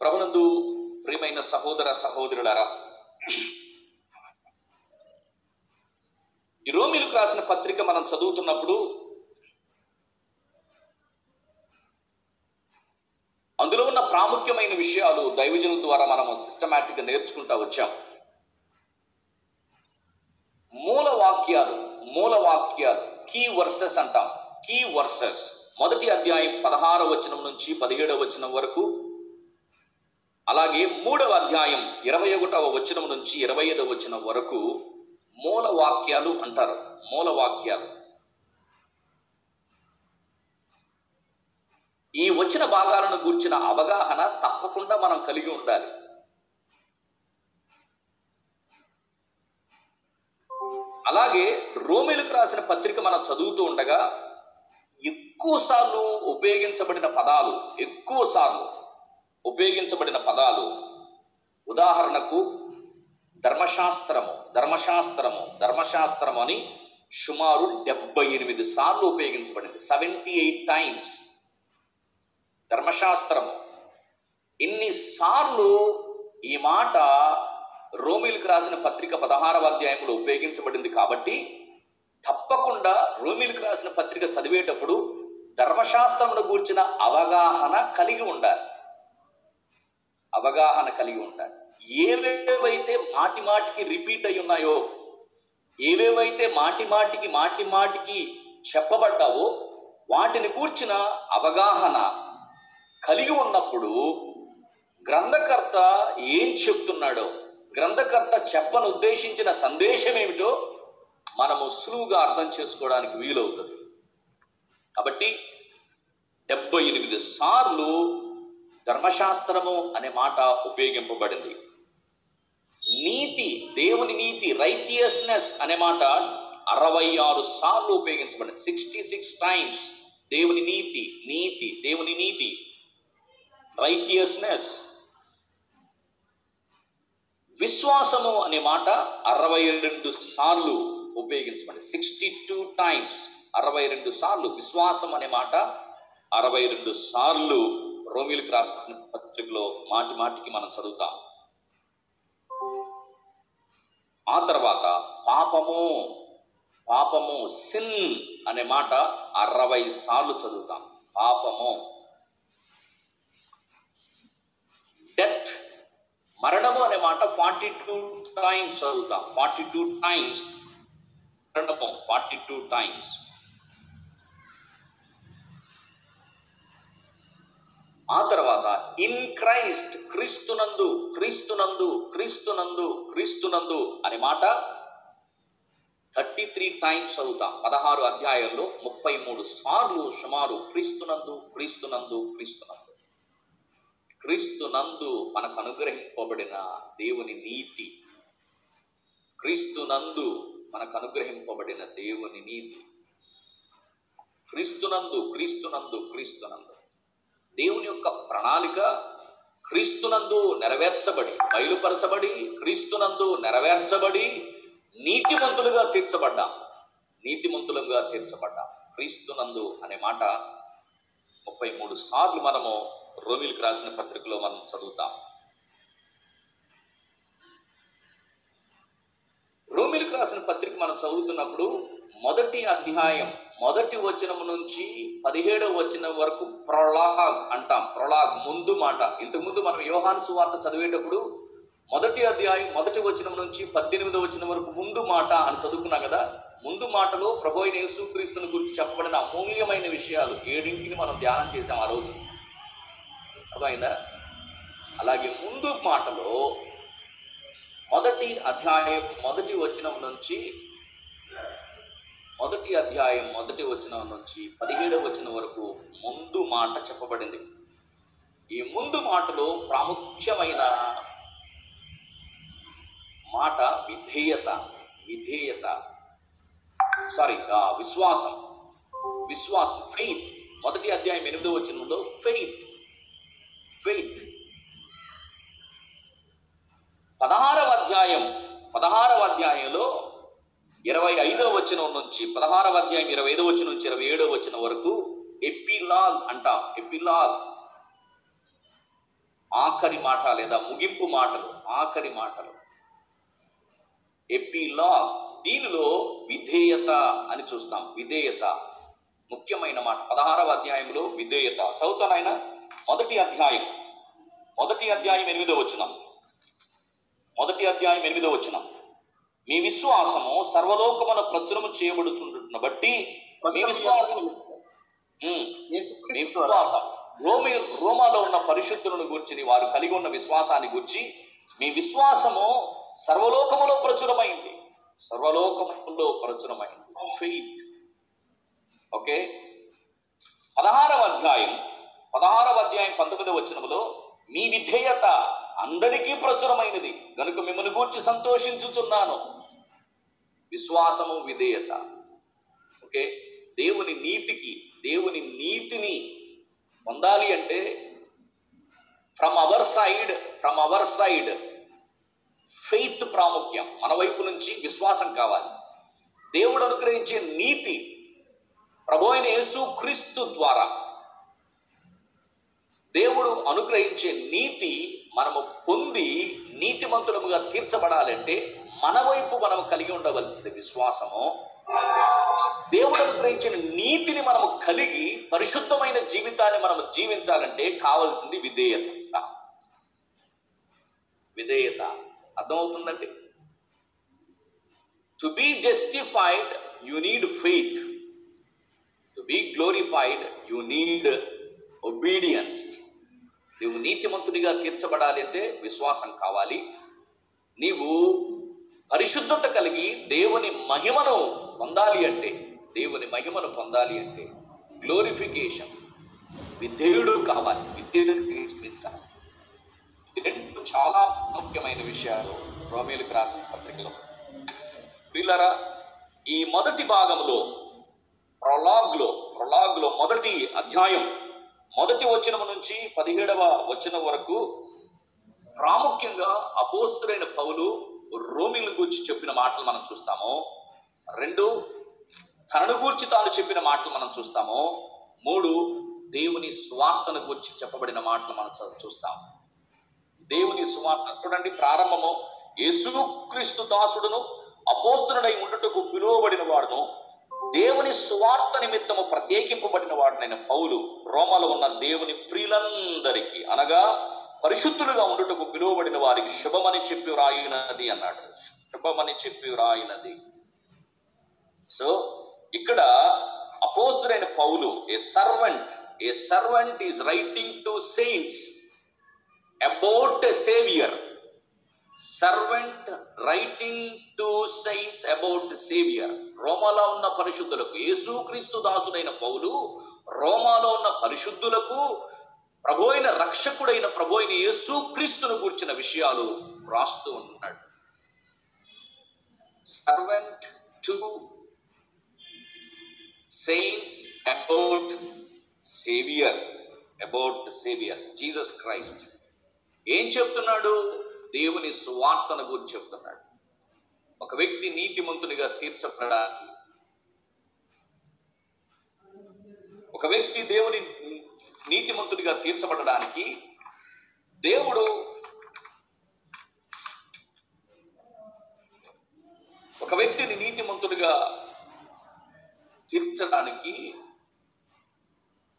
A: ప్రభునందు ప్రియమైన సహోదర సహోదరులరా ఈ రోమిలకు రాసిన పత్రిక మనం చదువుతున్నప్పుడు అందులో ఉన్న ప్రాముఖ్యమైన విషయాలు దైవజనుల ద్వారా మనము సిస్టమేటిక్గా నేర్చుకుంటా వచ్చాం. మూల వాక్యాలు మూల వాక్యాలు కీ వర్సెస్ అంటాం. కీ వర్సెస్ మొదటి అధ్యాయం పదహార వచనం నుంచి పదిహేడవ వచనం వరకు. అలాగే మూడవ అధ్యాయం ఇరవై ఒకటవ వచనం నుంచి ఇరవై ఐదవ వచనం వరకు మూల వాక్యాలు అంటారు. మూల వాక్యాలు ఈ వచ్చిన భాగాలను గూర్చిన అవగాహన తప్పకుండా మనం కలిగి ఉండాలి. అలాగే రోమిలకు రాసిన పత్రిక మనం చదువుతూ ఉండగా ఎక్కువసార్లు ఉపయోగించబడిన పదాలు ఎక్కువ సార్లు ఉపయోగించబడిన పదాలు. ఉదాహరణకు ధర్మశాస్త్రము ధర్మశాస్త్రము ధర్మశాస్త్రము అని సుమారు డెబ్బై ఎనిమిది సార్లు ఉపయోగించబడింది. సెవెంటీ ఎయిట్ టైమ్స్ ధర్మశాస్త్రము ఇన్నిసార్లు ఈ మాట రోమిలకు రాసిన పత్రిక పదహారవ అధ్యాయంలో ఉపయోగించబడింది కాబట్టి తప్పకుండా రోమిలకు రాసిన పత్రిక చదివేటప్పుడు ధర్మశాస్త్రమును గూర్చిన అవగాహన కలిగి ఉండాలి. అవగాహన కలిగి ఉండాలి. ఏవేవైతే మాటి మాటికి రిపీట్ అయి ఉన్నాయో ఏవేవైతే మాటి మాటికి మాటి మాటికి చెప్పబడ్డావో వాటిని కూర్చిన అవగాహన కలిగి ఉన్నప్పుడు గ్రంథకర్త ఏం చెప్తున్నాడో గ్రంథకర్త చెప్పను ఉద్దేశించిన సందేశం ఏమిటో మనము సులువుగా అర్థం చేసుకోవడానికి వీలవుతుంది. కాబట్టి డెబ్బై ఎనిమిది సార్లు ధర్మశాస్త్రము అనే మాట ఉపయోగింపబడింది. నీతి దేవుని నీతి రైటియస్నెస్ అనే మాట అరవై ఆరు సార్లు ఉపయోగించబడింది. సిక్స్టీ సిక్స్ టైమ్స్ దేవుని నీతి నీతి దేవుని నీతి. రైటియస్నెస్ విశ్వాసము అనే మాట అరవై రెండు సార్లు ఉపయోగించబడి సిక్స్టీ టూ టైమ్స్ అరవై రెండు సార్లు విశ్వాసం అనే మాట అరవై రెండు సార్లు రోమిలకు రాసిన పత్రికలో మాటి మాటికి మనం చదువుతాం. ఆ తర్వాత పాపము పాపము సిన్ అనే మాట అరవై సార్లు చదువుతాం. పాపము. డెత్ మరణము అనే మాట ఫార్టీ టూ టైమ్స్ చదువుతాం. ఫార్టీ టూ టైమ్స్ మరణము ఫార్టీ టూ టైమ్స్ ఆ తర్వాత ఇన్ క్రైస్ట్ క్రీస్తునందు క్రీస్తునందు క్రీస్తునందు క్రీస్తునందు అనే మాట థర్టీ త్రీ టైమ్స్ చదువుతాం. పదహారు అధ్యాయంలో ముప్పై మూడు సార్లు సుమారు క్రీస్తునందు క్రీస్తునందు క్రీస్తునందు. క్రీస్తు నందు మనకు అనుగ్రహింపబడిన దేవుని నీతి. క్రీస్తు నందు మనకు అనుగ్రహింపబడిన దేవుని నీతి. క్రీస్తునందు క్రీస్తునందు క్రీస్తునందు దేవుని యొక్క ప్రణాళిక క్రీస్తునందు నెరవేర్చబడి బయలుపరచబడి క్రీస్తునందు నెరవేర్చబడి నీతిమంతులుగా తీర్చబడ్డాం. నీతిమంతులుగా తీర్చబడ్డాం. క్రీస్తునందు అనే మాట ముప్పై మూడు సార్లు మనము రోమిల్కి రాసిన పత్రికలో మనం చదువుతాం. రోమిల్కి రాసిన పత్రిక మనం చదువుతున్నప్పుడు మొదటి అధ్యాయం మొదటి వచనం నుంచి పదిహేడవ వచనం వరకు ప్రొలాగ్ అంటాం. ప్రొలాగ్ ముందు మాట. ఇంతకుముందు మనం యోహాను సువార్త చదివేటప్పుడు మొదటి అధ్యాయం మొదటి వచనం నుంచి పద్దెనిమిదవ వచనం వరకు ముందు మాట అని చదువుకున్నాం కదా. ముందు మాటలో ప్రభోయిన యేసుక్రీస్తుని గురించి చెప్పబడిన అమూల్యమైన విషయాలు ఏడింటిని మనం ధ్యానం చేసాం ఆ రోజు. అర్థమైందా? అలాగే ముందు మాటలో మొదటి అధ్యాయం మొదటి వచనం నుంచి మొదటి అధ్యాయం మొదటి వచనం నుంచి పదిహేడవ వచనం వరకు ముందు మాట చెప్పబడింది. ఈ ముందు మాటలో ప్రాముఖ్యమైన మాట విధేయత విధేయత. సారీ విశ్వాసం. విశ్వాసం ఫెయిత్ మొదటి అధ్యాయం ఎనిమిదో వచనంలో ఫెయిత్ ఫెయిత్ పదహారవ అధ్యాయం పదహారవ అధ్యాయంలో ఇరవై ఐదవ వచనం నుంచి పదహారవ అధ్యాయం ఇరవై ఐదవ వచనం నుంచి ఇరవై ఏడవ వచనం వరకు ఎపిలాగ్ అంటాం ఎపిలాగ్. ఆఖరి మాట లేదా ముగింపు మాటలు ఆఖరి మాటలు. ఎపిలాగ్. దీనిలో విధేయత అని చూస్తాం విధేయత. ముఖ్యమైన మాట పదహారవ అధ్యాయంలో విధేయత. చదువుతానైనా మొదటి అధ్యాయం. మొదటి అధ్యాయం ఎనిమిదో వచ్చిన మొదటి అధ్యాయం ఎనిమిదో వచ్చిన మీ విశ్వాసము సర్వలోకమున ప్రచురము చేయబడుచుండుట బట్టి మీ విశ్వాసం మీ విశ్వాసం. రోమి రోమాలో ఉన్న పరిశుద్ధులను గురించి వారు కలిగి ఉన్న విశ్వాసాన్ని గురించి మీ విశ్వాసము సర్వలోకములో ప్రచురమైంది. సర్వలోకములో ప్రచురమైంది. ఫెయిత్ ఓకే పదహారవ అధ్యాయం. పదహారవ అధ్యాయం పంతొమ్మిదవ వచనములో మీ విధేయత అందరికీ ప్రచురమైనది. గనుక మిమ్మల్ని గూర్చి సంతోషించుచున్నాను. విశ్వాసము విధేయత. ఓకే? దేవుని నీతికి దేవుని నీతిని పొందాలి అంటే from our side from our side faith ప్రాముఖ్యం. మన వైపు నుంచి విశ్వాసం కావాలి. దేవుడు అనుగ్రహించే నీతి ప్రభు అయిన యేసు క్రీస్తు ద్వారా దేవుడు అనుగ్రహించే నీతి మనము పొంది నీతిమంతులముగా తీర్చబడాలంటే మన వైపు మనం కలిగి ఉండవలసింది విశ్వాసము. దేవుడు అనుగ్రహించిన నీతిని మనము కలిగి పరిశుద్ధమైన జీవితాన్ని మనము జీవించాలంటే కావలసింది విధేయత. విధేయత. అర్థమవుతుందండి? To be justified you need faith to be glorified you need obedience నువ్వు నీతిమంతుడిగా తీర్చబడాలి అంటే విశ్వాసం కావాలి. నీవు పరిశుద్ధత కలిగి దేవుని మహిమను పొందాలి అంటే దేవుని మహిమను పొందాలి అంటే గ్లోరిఫికేషన్ విధేయుడు కావాలి. విధేయుడిని తీర్చిపించాలి రెండు చాలా ముఖ్యమైన విషయాలు రోమేలు రాసిన పత్రికలో. పిల్లరా ఈ మొదటి భాగంలో ప్రొలాగ్లో ప్రొలాగ్లో మొదటి అధ్యాయం మొదటి వచనం నుంచి పదిహేడవ వచనం వరకు ప్రాముఖ్యంగా అపోస్తులైన పౌలు రోమిల గురించి చెప్పిన మాటలు మనం చూస్తాము. రెండు తనను గూర్చి తాను చెప్పిన మాటలు మనం చూస్తాము. మూడు దేవుని స్వార్థను గురించి చెప్పబడిన మాటలు మనం చూస్తాము. దేవుని సువార్త చూడండి ప్రారంభము. యేసుక్రీస్తు దాసుడును అపోస్తునుడై ఉండుటకు పిలువబడిన వాడును. దేవుని సువార్త నిమిత్తము ప్రత్యేకింపబడిన వాడినైన పౌలు రోమలో ఉన్న దేవుని ప్రియులందరికీ అనగా పరిశుద్ధులుగా ఉండుటకు పిలువబడిన వారికి శుభమని చెప్పి వ్రాయినది అన్నాడు. శుభమని చెప్పి వ్రాయినది. సో ఇక్కడ అపోస్తులైన పౌలు a servant a servant is writing to saints about a saviour servant writing to saints about saviour రోమాలో ఉన్న పరిశుద్ధులకు యేసుక్రీస్తు దాసుడైన పౌలు రోమాలో ఉన్న పరిశుద్ధులకు ప్రభు అయిన రక్షకుడైన ప్రభు అయిన యేసుక్రీస్తును కూర్చిన విషయాలు రాస్తూ ఉన్నాడు. Servant to saints about saviour about saviour Jesus Christ ఏం చెప్తున్నాడు? దేవుని సువార్తను గురించి చెప్తున్నాడు. ఒక వ్యక్తి నీతిమంతునిగా తీర్చబడడానికి ఒక వ్యక్తి దేవుని నీతిమంతుడిగా తీర్చబడడానికి దేవుడు ఒక వ్యక్తిని నీతిమంతుడిగా తీర్చడానికి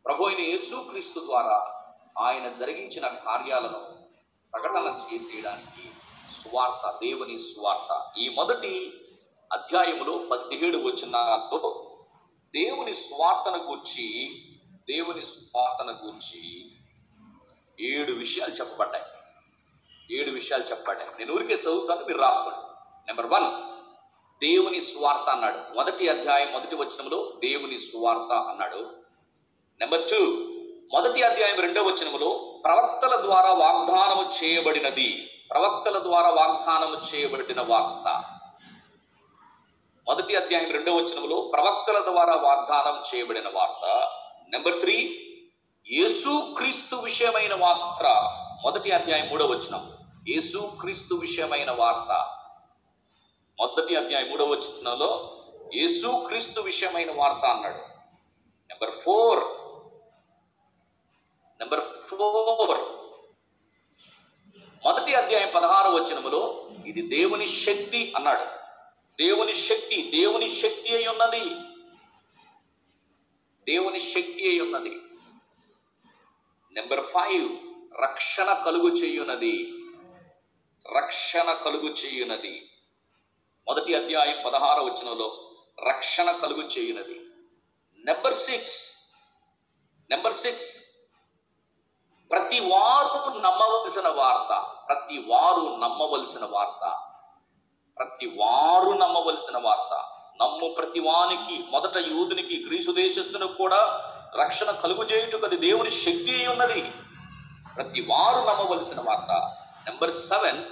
A: ప్రభు అయిన యేసుక్రీస్తు ద్వారా ఆయన జరిగించిన కార్యాలను ప్రకటన చేసేయడానికి స్వార్థ దేవుని స్వార్థ ఈ మొదటి అధ్యాయములో పదిహేడు వచనాలతో దేవుని స్వార్థను గూర్చి దేవుని స్వార్థను గూర్చి ఏడు విషయాలు చెప్పబడ్డాయి. ఏడు విషయాలు చెప్పబడ్డాయి. నేను ఊరికే చదువుతాను మీరు రాసుకోండి. నెంబర్ వన్ దేవుని స్వార్థ అన్నాడు. మొదటి అధ్యాయం మొదటి వచనంలో దేవుని స్వార్థ అన్నాడు. నెంబర్ టూ మొదటి అధ్యాయం రెండవ వచనములో ప్రవక్తల ద్వారా వాగ్దానము చేయబడినది. ప్రవక్తల ద్వారా వాగ్దానము చేయబడిన వార్త. మొదటి అధ్యాయం రెండవ వచనములో ప్రవక్తల ద్వారా వాగ్దానం చేయబడిన వార్త. నెంబర్ త్రీ యేసు క్రీస్తు విషయమైన వార్త. మొదటి అధ్యాయం మూడవ వచనం. యేసు క్రీస్తు విషయమైన వార్త. మొదటి అధ్యాయం మూడవ వచనంలో యేసు క్రీస్తు విషయమైన వార్త అన్నాడు. నెంబర్ ఫోర్ నెంబర్ ఫోర్ మొదటి అధ్యాయం పదహారు వచనములో ఇది దేవుని శక్తి అన్నాడు. దేవుని శక్తి దేవుని శక్తి అయి ఉన్నది. దేవుని శక్తి అయి ఉన్నది. నెంబర్ ఫైవ్ రక్షణ కలుగు చేయున్నది రక్షణ కలుగు చేయున్నది మొదటి అధ్యాయం పదహార వచనంలో రక్షణ కలుగు చేయున్నది నెంబర్ సిక్స్ నెంబర్ సిక్స్ ప్రతి వారు నమ్మవలసిన వార్త ప్రతి వారు నమ్మవలసిన వార్త ప్రతి వారు నమ్మవలసిన వార్త. నమ్ము ప్రతి వానికి మొదట యూదునికి గ్రీసు దేశస్తునికి కూడా రక్షణ కలుగు చేయుటకు దేవుని శక్తి అయి ఉన్నది. ప్రతి వారు నమ్మవలసిన వార్త. నెంబర్ సెవెన్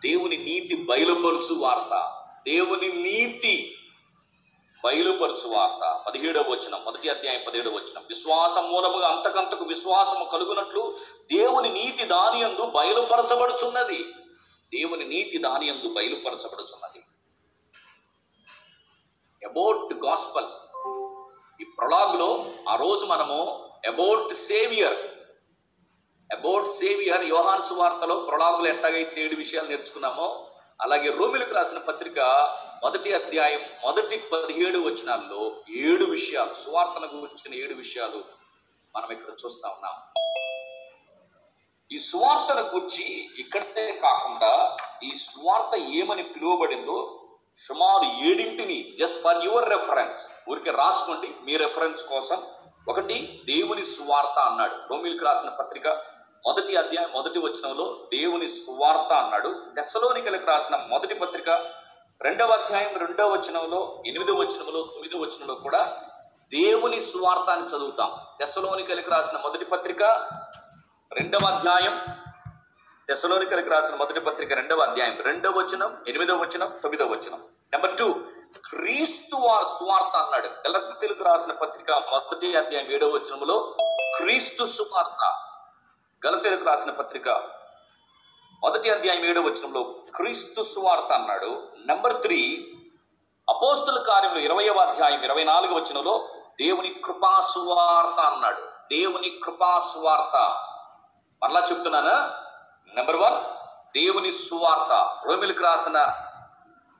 A: దేవుని నీతి బయలుపరుచు వార్త. దేవుని నీతి బయలుపరచు వార్త. పదిహేడవ వచనం మొదటి అధ్యాయం పదిహేడవ వచనం. విశ్వాసం మూలముగా అంతకంతకు విశ్వాసము కలుగునట్లు దేవుని నీతి దాని యందు బయలుపరచబడుచున్నది. దేవుని నీతి దాని యందు బయలుపరచబడుచున్నది. అబౌట్ గాస్పల్ ఈ ప్రొలాగ్లో ఆ రోజు మనము అబౌట్ సేవియర్ అబౌట్ సేవియర్ యోహాన్ సువార్తలో ప్రొలాగులు ఎట్టాగైతే ఏడు విషయాలు నేర్చుకున్నామో అలాగే రోమిలకు రాసిన పత్రిక మొదటి అధ్యాయం మొదటి పదిహేడు వచనాల్లో ఏడు విషయాలు సువార్తను గురించిన ఏడు విషయాలు మనం ఇక్కడ చూస్తా ఉన్నాం. ఈ సువార్తను గురించి ఇక్కడే కాకుండా ఈ సువార్త ఏమని పిలువబడిందో సుమారు ఏడింటిని జస్ట్ ఫర్ యువర్ రెఫరెన్స్ ఊరికే రాసుకోండి మీ రెఫరెన్స్ కోసం. ఒకటి దేవుని సువార్త అన్నాడు. రోమిల్కి రాసిన పత్రిక మొదటి అధ్యాయం మొదటి వచనంలో దేవుని సువార్త అన్నాడు. దశలోనికలకు రాసిన మొదటి పత్రిక రెండవ అధ్యాయం రెండవ వచనంలో ఎనిమిదో వచనంలో తొమ్మిదో వచనంలో కూడా దేవుని సువార్త చదువుతాం. దశలోనికలకు రాసిన మొదటి పత్రిక రెండవ అధ్యాయం దశలోనికలకు రాసిన మొదటి పత్రిక రెండవ అధ్యాయం రెండవ వచనం ఎనిమిదవ వచనం తొమ్మిదవ వచనం. నెంబర్ టూ క్రీస్తు వార్ సువార్త అన్నాడు. గలతీలకు రాసిన పత్రిక మొదటి అధ్యాయం ఏడవ వచనములో క్రీస్తు సువార్త. గలతీలకు రాసిన పత్రిక మొదటి అధ్యాయం ఏడవ వచనంలో క్రీస్తు సువార్త అన్నాడు. నెంబర్ త్రీ అపోస్తుల కార్యంలో ఇరవయవ అధ్యాయం ఇరవై నాలుగు వచనంలో దేవుని కృపా సువార్త అన్నాడు. దేవుని కృపా సువార్త. మరలా చెప్తున్నానా. నెంబర్ వన్ దేవుని సువార్త. రోమిలకు రాసిన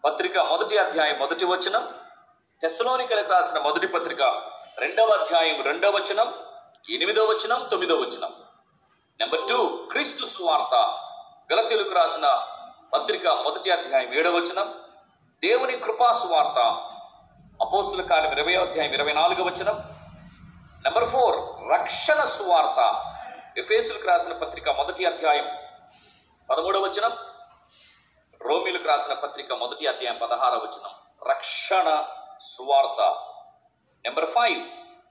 A: పత్రిక మొదటి అధ్యాయం మొదటి వచనం తెస్సలోనికలకు రాసిన మొదటి పత్రిక రెండవ అధ్యాయం రెండవ వచనం ఎనిమిదవ వచనం తొమ్మిదవ వచనం. నెంబర్ టూ క్రీస్తు సువార్త. గలతెలుగు రాసిన పత్రిక మొదటి అధ్యాయం ఏడవచనం దేవుని కృపా సువార్త. అపోస్తుల కార్యం ఇరవై అధ్యాయం ఇరవై నాలుగు వచనం. నెంబర్ ఫోర్ రక్షణ సువార్త. ఎఫేసులకు రాసిన పత్రిక మొదటి అధ్యాయం పదమూడవ వచనం. రోమిలకు రాసిన పత్రిక మొదటి అధ్యాయం పదహారవ వచనం. రక్షణ సువార్త. నెంబర్ ఫైవ్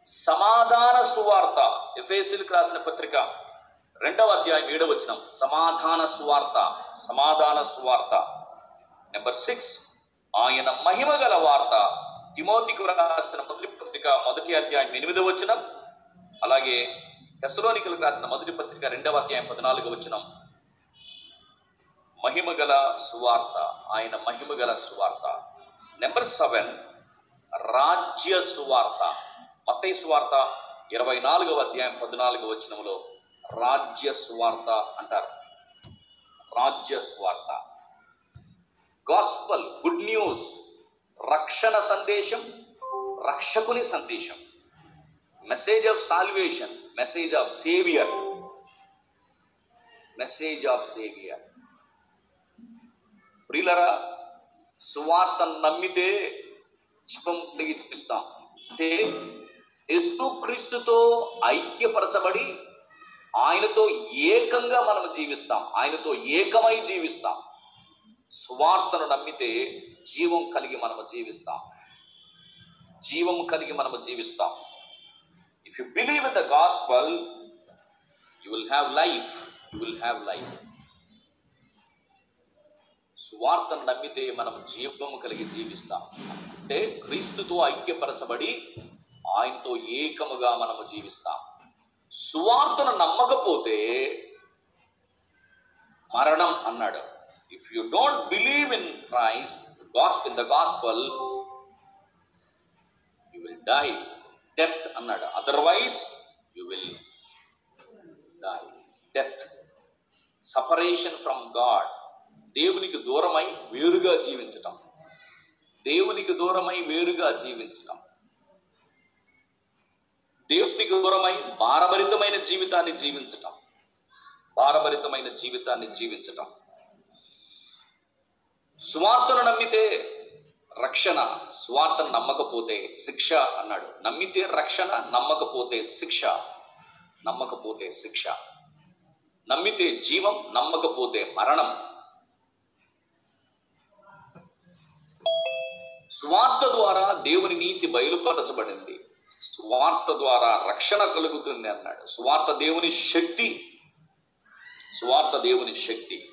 A: సమాధాన సువార్త. ఎఫేసులకు రాసిన పత్రిక రెండవ అధ్యాయం ఏడవ వచనం. సమాధాన సువార్త సమాధాన సువార్త. నెంబర్ సిక్స్ ఆయన మహిమ గల వార్త. తిమోతికి రాసిన మొదటి పత్రిక మొదటి అధ్యాయం ఎనిమిదవ వచనం. అలాగే తెసలోనికలకు రాసిన మొదటి పత్రిక రెండవ అధ్యాయం పద్నాలుగవ వచనం. మహిమ గల సువార్త ఆయన మహిమ గల సువార్త. నెంబర్ సెవెన్ రాజ్య సువార్త. మత్తయి సువార్త ఇరవై నాలుగవ అధ్యాయం పద్నాలుగవ వచనంలో రాజ్య స్వార్థ అంటారు. రాజ్య స్వార్థ గాస్పల్ గుడ్ న్యూస్ రక్షణ సందేశం రక్షకుని సందేశం. Message of salvation message of saviour message of saviour ప్రియులరా సువార్త నమ్మితే జీవం కలిగి చూపిస్తాం అంటే యేసు క్రీస్తుతో ఐక్యపరచబడి ఆయనతో ఏకంగా మనం జీవిస్తాం. ఆయనతో ఏకమై జీవిస్తాం. సువార్తను నమ్మితే జీవం కలిగి మనము జీవిస్తాం. జీవం కలిగి మనము జీవిస్తాం. If you believe in the gospel you will have life you will have life సువార్తను నమ్మితే మనం జీవము కలిగి జీవిస్తాం. అంటే క్రీస్తుతో ఐక్యపరచబడి ఆయనతో ఏకముగా మనము జీవిస్తాం. సువార్తను నమ్మకపోతే మరణం అన్నాడు. If you don't believe in Christ gosp in the gospel you will die death అన్నాడు. Otherwise you will die death separation from God దేవునికి దూరమై వేరుగా జీవించటం. దేవునికి దూరమై వేరుగా జీవించటం. దేవునికి భారభరితమైన జీవితాన్ని జీవించటం. భారభరితమైన జీవితాన్ని జీవించటం. సువార్తను నమ్మితే రక్షణ స్వార్థను నమ్మకపోతే శిక్ష అన్నాడు. నమ్మితే రక్షణ నమ్మకపోతే శిక్ష. నమ్మకపోతే శిక్ష. నమ్మితే జీవం నమ్మకపోతే మరణం. స్వార్థ ద్వారా దేవుని నీతి బయలుపరచబడింది. స్వార్థ ద్వారా రక్షణ కలుగుతుంది అన్నాడు. స్వార్థ దేవుని శక్తి. స్వార్థ దేవుని శక్తి.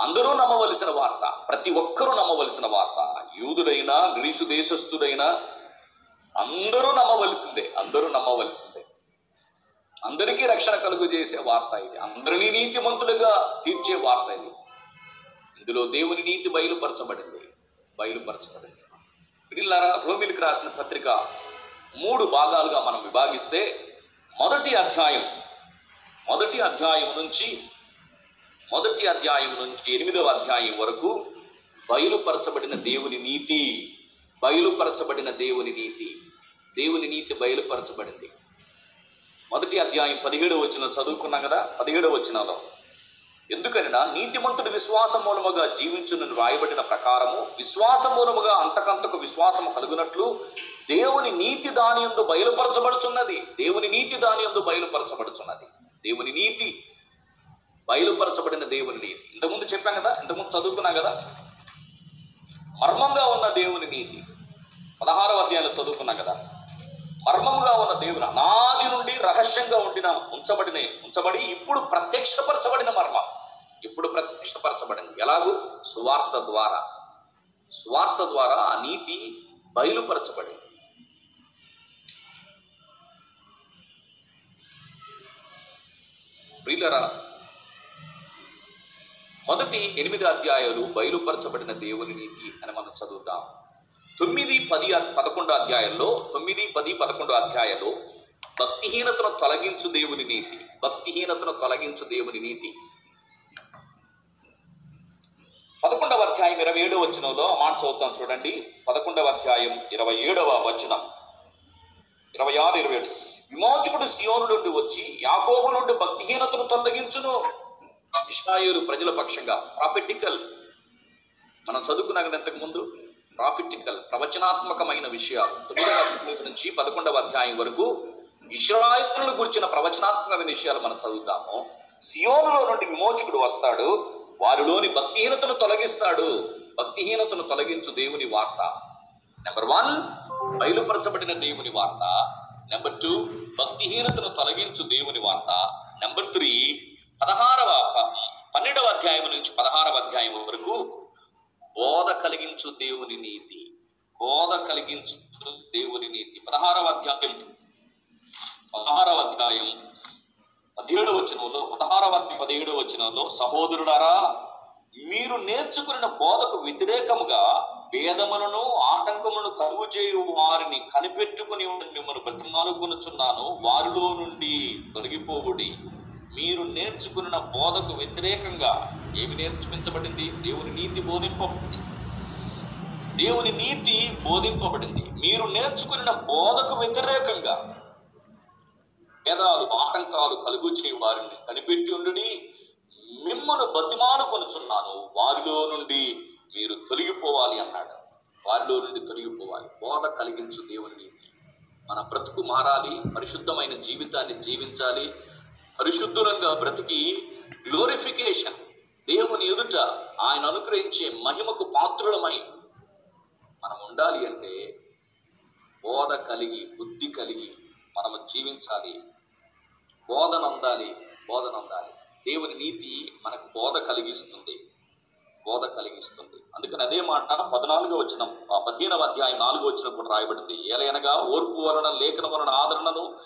A: అందరూ నమ్మవలసిన వార్త ప్రతి ఒక్కరూ నమ్మవలసిన వార్త. యూదుడైనా గ్రీసు దేశస్థుడైనా అందరూ నమ్మవలసిందే అందరూ నమ్మవలసిందే. అందరికీ రక్షణ కలుగు చేసే వార్త ఇది. అందరినీ నీతిమంతులుగా తీర్చే వార్త ఇది. ఇందులో దేవుని నీతి బయలుపరచబడింది. బయలుపరచబడింది. పిల్లారా రోమిలికి రాసిన పత్రిక మూడు భాగాలుగా మనం విభాగిస్తే మొదటి అధ్యాయం మొదటి అధ్యాయం నుంచి మొదటి అధ్యాయం నుంచి ఎనిమిదవ అధ్యాయం వరకు బయలుపరచబడిన దేవుని నీతి బయలుపరచబడిన దేవుని నీతి దేవుని నీతి బయలుపరచబడింది. మొదటి అధ్యాయం పదిహేడు వచ్చిన చదువుకున్నాం కదా పదిహేడు వచ్చినలో ఎందుకనినా నీతిమంతుడు విశ్వాసం మూలముగా జీవించునని రాయబడిన ప్రకారము విశ్వాసం మూలముగా అంతకంతకు విశ్వాసము కలుగునట్లు దేవుని నీతి దాని యందు బయలుపరచబడుచున్నది. దేవుని నీతి దాని యందు బయలుపరచబడుచున్నది. దేవుని నీతి బయలుపరచబడిన దేవుని నీతి. ఇంతకుముందు చెప్పాం కదా ఇంతకుముందు చదువుకున్నాం కదా? మర్మంగా ఉన్న దేవుని నీతి. పదహారవ అధ్యాయంలో చదువుకున్నాం కదా? మర్మముగా ఉన్న దేవుని అనాది నుండి రహస్యంగా ఉండిన ఉంచబడిన ఉంచబడి ఇప్పుడు ప్రత్యక్షపరచబడిన మర్మం. ఇప్పుడు ప్రత్యక్షపరచబడింది. ఎలాగూ? సువార్త ద్వారా. సువార్త ద్వారా ఆ నీతి బయలుపరచబడింది. ప్రియులరా మొదటి ఎనిమిది అధ్యాయాలు బయలుపరచబడిన దేవుని నీతి అని మనం చదువుతాం. తొమ్మిది పది పదకొండు అధ్యాయంలో తొమ్మిది పది పదకొండు అధ్యాయంలో భక్తిహీనతను తొలగించు దేవుని నీతి భక్తిహీనతను తొలగించు దేవుని నీతి. పదకొండవ అధ్యాయం ఇరవై ఏడవ వచనంలో మాట చదువుతాం చూడండి. పదకొండవ అధ్యాయం ఇరవై ఏడవ వచనం. ఇరవై ఆరు ఇరవై ఏడు. విమోచకుడు సియోను నుండి వచ్చి యాకోబు నుండి భక్తిహీనతను తొలగించును. ఇస్రాయేలు ప్రజల పక్షంగా ప్రాఫిటికల్ మనం చదువుకున్నాక ఇంతకు ముందు. ప్రాఫిటికల్ ప్రవచనాత్మకమైన విషయాలు. తొమ్మిదవ నుంచి పదకొండవ అధ్యాయం వరకు ఇస్రాయేలును గురించిన ప్రవచనాత్మకమైన విషయాలు మనం చదువుతాము. సియోనులో నుండి విమోచకుడు వస్తాడు. వారిలోని భక్తిహీనతను తొలగిస్తాడు. భక్తిహీనతను తొలగించు దేవుని వార్త. నెంబర్ వన్ బయలుపరచబడిన దేవుని వార్త. నెంబర్ టూ భక్తిహీనతను తొలగించు దేవుని వార్త. నెంబర్ త్రీ పదహారవ పన్నెండవ అధ్యాయం నుంచి పదహారవ అధ్యాయం వరకు బోధ కలిగించు దేవుని నీతి. బోధ కలిగించు దేవుని నీతి. పదహారవ అధ్యాయం. పదహారవ అధ్యాయం పదిహేడు వచనంలో పదహారవ పదిహేడు వచనంలో సహోదరుడారా మీరు నేర్చుకున్న బోధకు వ్యతిరేకముగా భేదములను ఆటంకములను కరువు చేయు వారిని కనిపెట్టుకుని మిమ్మల్ని బ్రతిమానుకొనుచున్నాను వారిలో నుండి తొలగిపోవుడి. మీరు నేర్చుకున్న బోధకు వ్యతిరేకంగా ఏమి నేర్చుపించబడింది? దేవుని నీతి బోధింపబడింది. దేవుని నీతి బోధింపబడింది. మీరు నేర్చుకున్న బోధకు వ్యతిరేకంగా వేదాలు ఆటంకాలు కలుగుచే వారిని కనిపెట్టి ఉండుడి. మిమ్మల్ని బతిమాను కొనుచున్నాను. వారిలో నుండి మీరు తొలగిపోవాలి అన్నాడు. వారిలో నుండి తొలగిపోవాలి. బోధ కలిగించు దేవుని నీతి. మన బ్రతుకు మారాలి. పరిశుద్ధమైన జీవితాన్ని జీవించాలి. పరిశుద్ధులంగా బ్రతికి గ్లోరిఫికేషన్ దేవుని ఎదుట ఆయన అనుగ్రహించే మహిమకు పాత్రులమై మనం ఉండాలి అంటే బోధ కలిగి బుద్ధి కలిగి మనము జీవించాలి. బోధనందాలి బోధనందాలి దేవుని నీతి మనకు బోధ కలిగిస్తుంది. బోధ కలిగిస్తుంది. అందుకని అదే మాట పద్నాలుగో వచ్చిన పదిహేనవ అధ్యాయం నాలుగో వచ్చిన కూడా రాయబడింది. ఏలైనగా ఓర్పు వలన లేఖన వలన ఆదరణను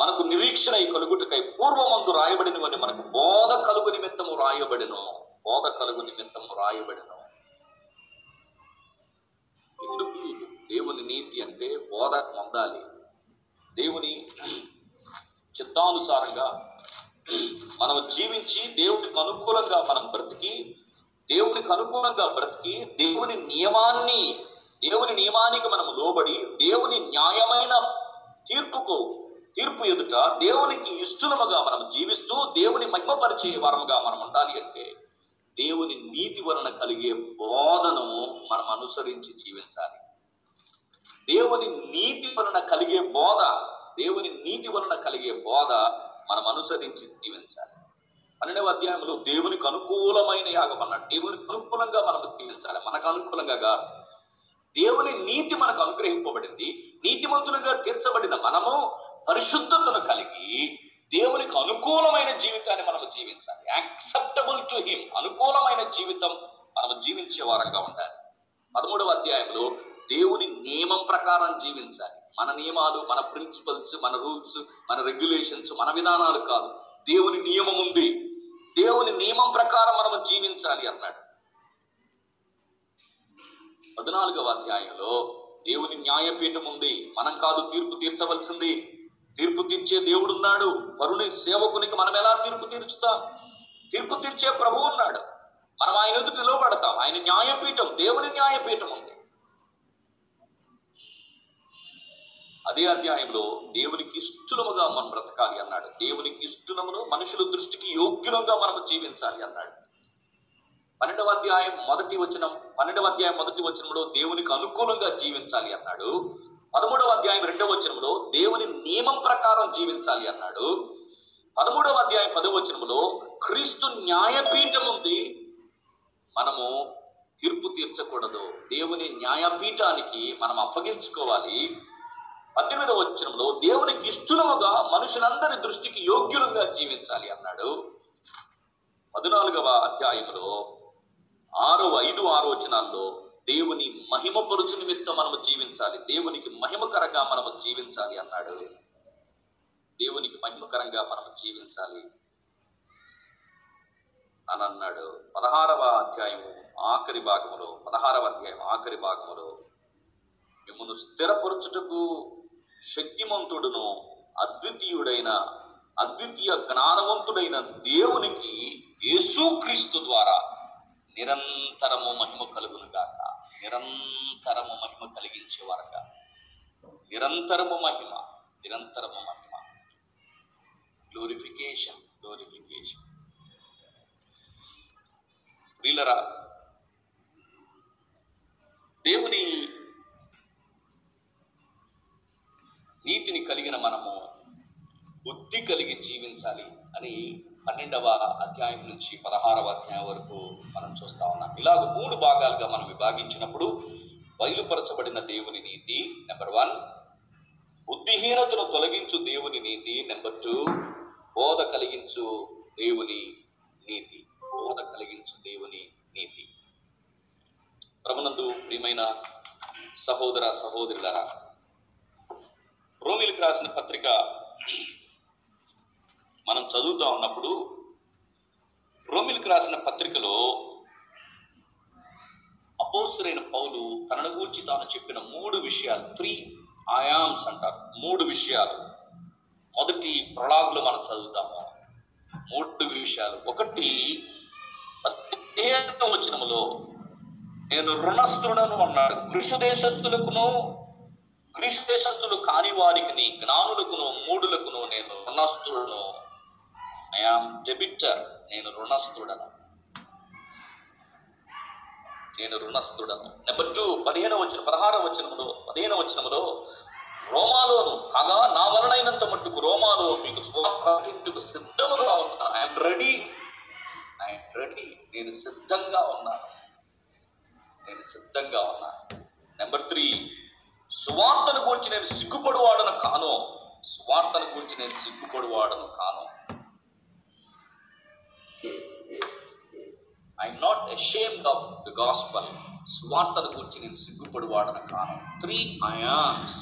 A: మనకు నిరీక్షణ కలుగుటకై పూర్వమందు రాయబడినవని మనకు బోధ కలుగు నిమిత్తము రాయబడిను. బోధ కలుగు నిమిత్తము రాయబడిను. ఎందుకు దేవుని నీతి అంటే బోధ పొందాలి. దేవుని చిత్తానుసారంగా మనం జీవించి దేవునికి అనుకూలంగా మనం బ్రతికి దేవునికి అనుకూలంగా బ్రతికి దేవుని నియమాన్ని దేవుని నియమానికి మనం లోబడి దేవుని న్యాయమైన తీర్పుకు తీర్పు ఎదుట దేవునికి ఇష్టలముగా మనం జీవిస్తూ దేవుని మహిమపరిచే వారముగా మనం ఉండాలి అంటే దేవుని నీతి వలన కలిగే బోధను మనం అనుసరించి జీవించాలి. దేవుని నీతి వలన కలిగే బోధ దేవుని నీతి వలన కలిగే బోధ మనం అనుసరించి జీవించాలి. పన్నెండవ అధ్యాయంలో దేవునికి అనుకూలమైన యాగం అన్నాడు. దేవునికి అనుకూలంగా మనం జీవించాలి. మనకు అనుకూలంగా కాదు. దేవుని నీతి మనకు అనుగ్రహింపబడింది. నీతిమంతులుగా తీర్చబడిన మనము పరిశుద్ధతను కలిగి దేవునికి అనుకూలమైన జీవితాన్ని మనము జీవించాలి. యాక్సెప్టబుల్ టు హిమ్ అనుకూలమైన జీవితం మనం జీవించే వారంగా ఉండాలి. పదమూడవ అధ్యాయంలో దేవుని నియమం ప్రకారం జీవించాలి. మన నియమాలు మన ప్రిన్సిపల్స్ మన రూల్స్ మన రెగ్యులేషన్స్ మన విధానాలు కాదు. దేవుని నియమం ఉంది. దేవుని నియమం ప్రకారం మనము జీవించాలి అన్నాడు. పద్నాలుగవ అధ్యాయంలో దేవుని న్యాయపీఠం ఉంది. మనం కాదు తీర్పు తీర్చవలసింది. తీర్పు తీర్చే దేవుడు ఉన్నాడు వరుని సేవకునికి మనం ఎలా తీర్పు తీర్చుతాం? తీర్పు తీర్చే ప్రభు ఉన్నాడు. మనం ఆయన ఎదుటి నిలబడతాం. ఆయన న్యాయపీఠం దేవుని న్యాయపీఠం ఉంది. అదే అధ్యాయంలో దేవునికి ఇష్టలముగా మనం బ్రతకాలి అన్నాడు. దేవునికి ఇష్టలమును మనుషుల దృష్టికి యోగ్యులంగా మనం జీవించాలి అన్నాడు. పన్నెండవ అధ్యాయం మొదటి వచనం పన్నెండవ అధ్యాయం మొదటి వచనంలో దేవునికి అనుకూలంగా జీవించాలి అన్నాడు. పదమూడవ అధ్యాయం రెండవ వచనంలో దేవుని నియమం ప్రకారం జీవించాలి అన్నాడు. పదమూడవ అధ్యాయం పదవ వచనంలో క్రీస్తు న్యాయపీఠం ఉంది. మనము తీర్పు తీర్చకూడదు. దేవుని న్యాయపీఠానికి మనం అప్పగించుకోవాలి. పద్దెనిమిదవ వచనంలో దేవునికి ఇష్టముగా మనుషులందరి దృష్టికి యోగ్యులంగా జీవించాలి అన్నాడు. పద్నాలుగవ అధ్యాయంలో ఆరో ఐదు ఆరో వచనాల్లో దేవుని మహిమపరుచు నిమిత్తం మనము జీవించాలి. దేవునికి మహిమకరంగా మనము జీవించాలి అన్నాడు. దేవునికి మహిమకరంగా మనము జీవించాలి అని అన్నాడు. పదహారవ అధ్యాయము ఆఖరి భాగములో పదహారవ అధ్యాయం ఆఖరి భాగములో మిమ్మను స్థిరపరచుటకు శక్తిమంతుడును అద్వితీయుడైన అద్వితీయ జ్ఞానవంతుడైన దేవునికి యేసుక్రీస్తు ద్వారా నిరంతరము మహిమ కలుగును గాక నిరంతరము మహిమ కలిగించే వారగా నిరంతరము మహిమ నిరంతరము మహిమ. గ్లోరిఫికేషన్ గ్లోరిఫికేషన్ వీళ్ళరా దేవుని నీతిని కలిగిన మనము బుద్ధి కలిగి జీవించాలి అని పన్నెండవ అధ్యాయం నుంచి పదహారవ అధ్యాయం వరకు మనం చూస్తా ఉన్నాం. ఇలాగ మూడు భాగాలుగా మనం విభాగించినప్పుడు బయలుపరచబడిన దేవుని నీతి నెంబర్ వన్ బుద్ధిహీనతను తొలగించు దేవుని నీతి నెంబర్ టూ బోధ కలిగించు దేవుని నీతి. బోధ కలిగించు దేవుని నీతి. ప్రభునందు ప్రియమైన సహోదర సహోదరులరా రోమిలకు రాసిన పత్రిక మనం చదువుతా ఉన్నప్పుడు రోమిల్కి రాసిన పత్రికలో అపోసురైన పౌలు తనను గూర్చి తాను చెప్పిన మూడు విషయాలు త్రీ ఆయామ్స్ అంటారు. మూడు విషయాలు. మొదటి ప్రొలాగ్లో మనం చదువుతాము. మూడు విషయాలు. ఒకటి పదిహేను వచనములో నేను రుణస్థుడను అన్నాడు. గ్రీసు దేశస్థులకును గ్రీసు దేశస్థులు కాని వారికి జ్ఞానులకును మూడులకును నేను రుణస్థుడను. ఐఆమ్ డెబిటర్ నేను రుణస్థుడను. నేను రుణస్థుడను. నెంబర్ టూ పదిహేను వచ్చిన పదహారవ వచనములో పదిహేను వచ్చినములో రోమాలోను కాగా నా వలనైనంత మట్టుకు రోమాలో మీకు స్వార్థకు సిద్ధముగా ఉన్నాను ఐఎమ్ రెడీ ఐఎమ్ రెడీ నేను సిద్ధంగా ఉన్నాను నేను సిద్ధంగా ఉన్నాను నెంబర్ త్రీ సువార్తను గురించి నేను సిగ్గుపడువాడను కాను. సువార్తను గురించి నేను సిగ్గుపడువాడను కాను. I not ashamed of the gospel సువార్తను గురించి నేను సిగ్గుపడువాడను కాను త్రీ అయాన్స్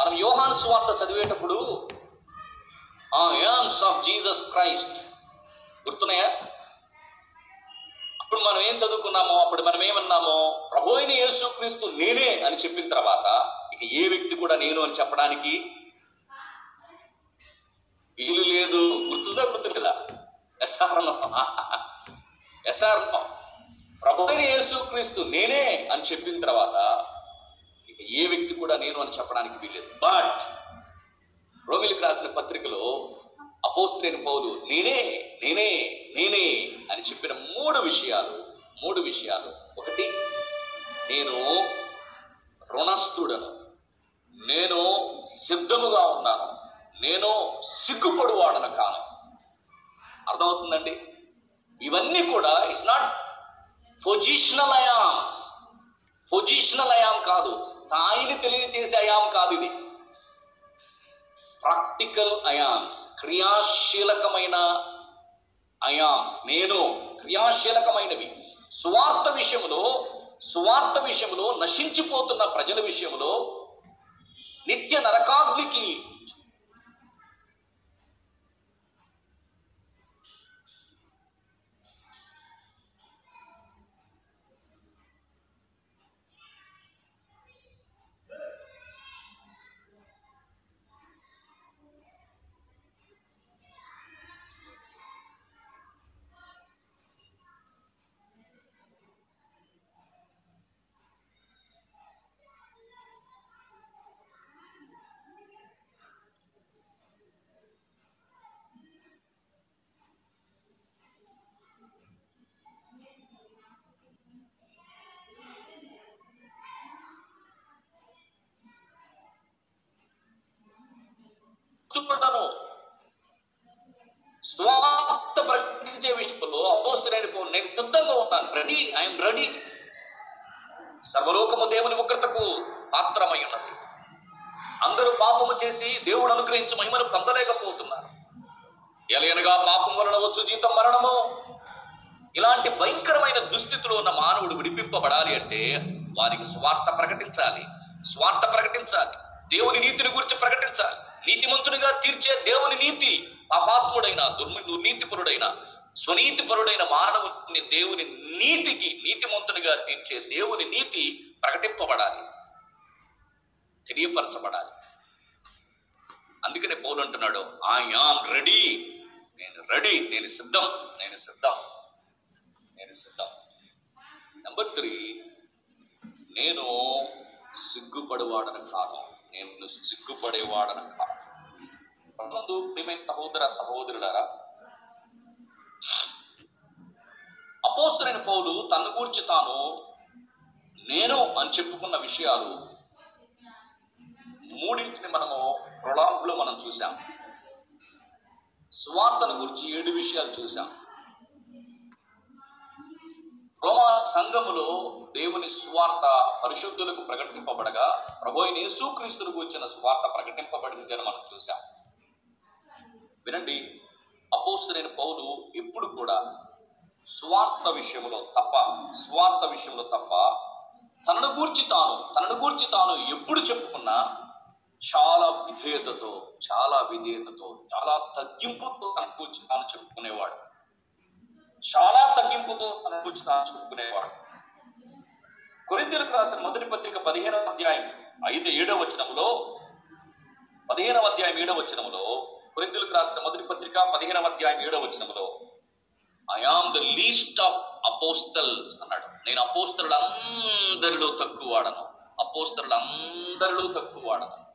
A: మనం యోహాను స్వార్థ చదివేటప్పుడు ఆ యామ్స్ ఆఫ్ జీసస్ క్రైస్ట్ గుర్తున్నాయా? అప్పుడు మనం ఏం చదువుకున్నామో అప్పుడు మనం ఏమన్నామో ప్రభు అయిన యేసుక్రీస్తు నేనే అని చెప్పిన తర్వాత ఇక ఏ వ్యక్తి కూడా నేను అని చెప్పడానికి వీలు లేదు. గుర్తుందా గుర్తులేదా? ఎస్ఆర్ ఎస్ఆర్ ప్రభుత్వ యేసుక్రీస్తు నేనే అని చెప్పిన తర్వాత ఇక ఏ వ్యక్తి కూడా నేను అని చెప్పడానికి వీల్లేదు. బట్ రోమిలికి రాసిన పత్రికలో అపోస్త్రేని పౌలు నేనే నేనే నేనే అని చెప్పిన మూడు విషయాలు మూడు విషయాలు. ఒకటి నేను రుణస్థుడను. నేను సిద్ధముగా ఉన్నాను. నేను సిగ్గుపడువాడను కాను. అర్థమవుతుందండి? ఇవన్నీ కూడా it's not positional I ams positional I am కాదు. స్థాయిని తెలియజేసే అయాం కాదు ఇది. ప్రాక్టికల్ అయామ్స్ క్రియాశీలకమైన అయామ్స్ నేను క్రియాశీలకమైనవి. సువార్త విషయంలో సువార్త విషయంలో నశించిపోతున్న ప్రజల విషయంలో నిత్య నరకాగ్నికి మాత్రమై ఉన్నది అందరూ పాపము చేసి దేవుడు అనుగ్రహించి మహిమను పొందలేకపోతున్నారు. ఎలయనగా పాపం వలన వచ్చు జీతం మరణము? ఇలాంటి భయంకరమైన దుస్థితిలో ఉన్న మానవుడు విడిపింపబడాలి అంటే వారికి స్వార్థ ప్రకటించాలి. స్వార్థ ప్రకటించాలి. దేవుని నీతిని గురించి ప్రకటించాలి. నీతిమంతునిగా తీర్చే దేవుని నీతి పాపాత్ముడైన దుర్మి దుర్నీతిపరుడైన స్వనీతిపరుడైన మానవుని దేవుని నీతికి నీతిమంతునిగా తీర్చే దేవుని నీతి ప్రకటింపబడాలి. తెలియపరచబడాలి. అందుకనే పౌలు అంటున్నాడు ఐఆమ్ రెడీ నేను రెడీ నేను సిద్ధం. నేను సిద్ధం. నేను సిద్ధం. నెంబర్ త్రీ నేను సిగ్గుపడేవాడన కాదు. నేను సిగ్గుపడేవాడన కాదు. ముందు ప్రియమైన సహోదర సహోదరులారా అపోస్తులైన పౌలు తన గూర్చి తాను నేను అని చెప్పుకున్న విషయాలు మూడింటిని మనము ప్రొలాగ్లో మనం చూసాం సువార్తను గురించి ఏడు విషయాలు చూసాం రోమా సంఘములో దేవుని సువార్త పరిశుద్ధులకు ప్రకటింపబడగా ప్రభు అయిన యేసుక్రీస్తును కూర్చిన సువార్త ప్రకటింపబడింది అని మనం చూసాం వినండి అపోస్తులైన పౌలు ఎప్పుడు కూడా స్వార్థ విషయంలో తప్ప స్వార్థ విషయంలో తప్ప తనను గూర్చి తాను తనను గూర్చి తాను ఎప్పుడు చెప్పుకున్నా చాలా విధేయతతో చాలా విధేయతతో చాలా తగ్గింపుతో అనుకూర్చుతాను చెప్పుకునేవాడు. చాలా తగ్గింపుతో అనుకూర్చుతాను చెప్పుకునేవాడు. కొరింథీయులకు రాసిన మొదటి పత్రిక పదిహేనవ అధ్యాయం ఐదు ఏడవ వచనంలో పదిహేనవ అధ్యాయం ఏడవ వచనంలో కొరింథీయులకు రాసిన మొదటి పత్రిక పదిహేనవ అధ్యాయం ఏడవ వచనంలో I am the least of apostles అన్నాడు. నేను అపోస్తలుడు అందరిలో తక్కువ వాడను. అపోస్తలుడు అందరిలో తక్కువ వాడను.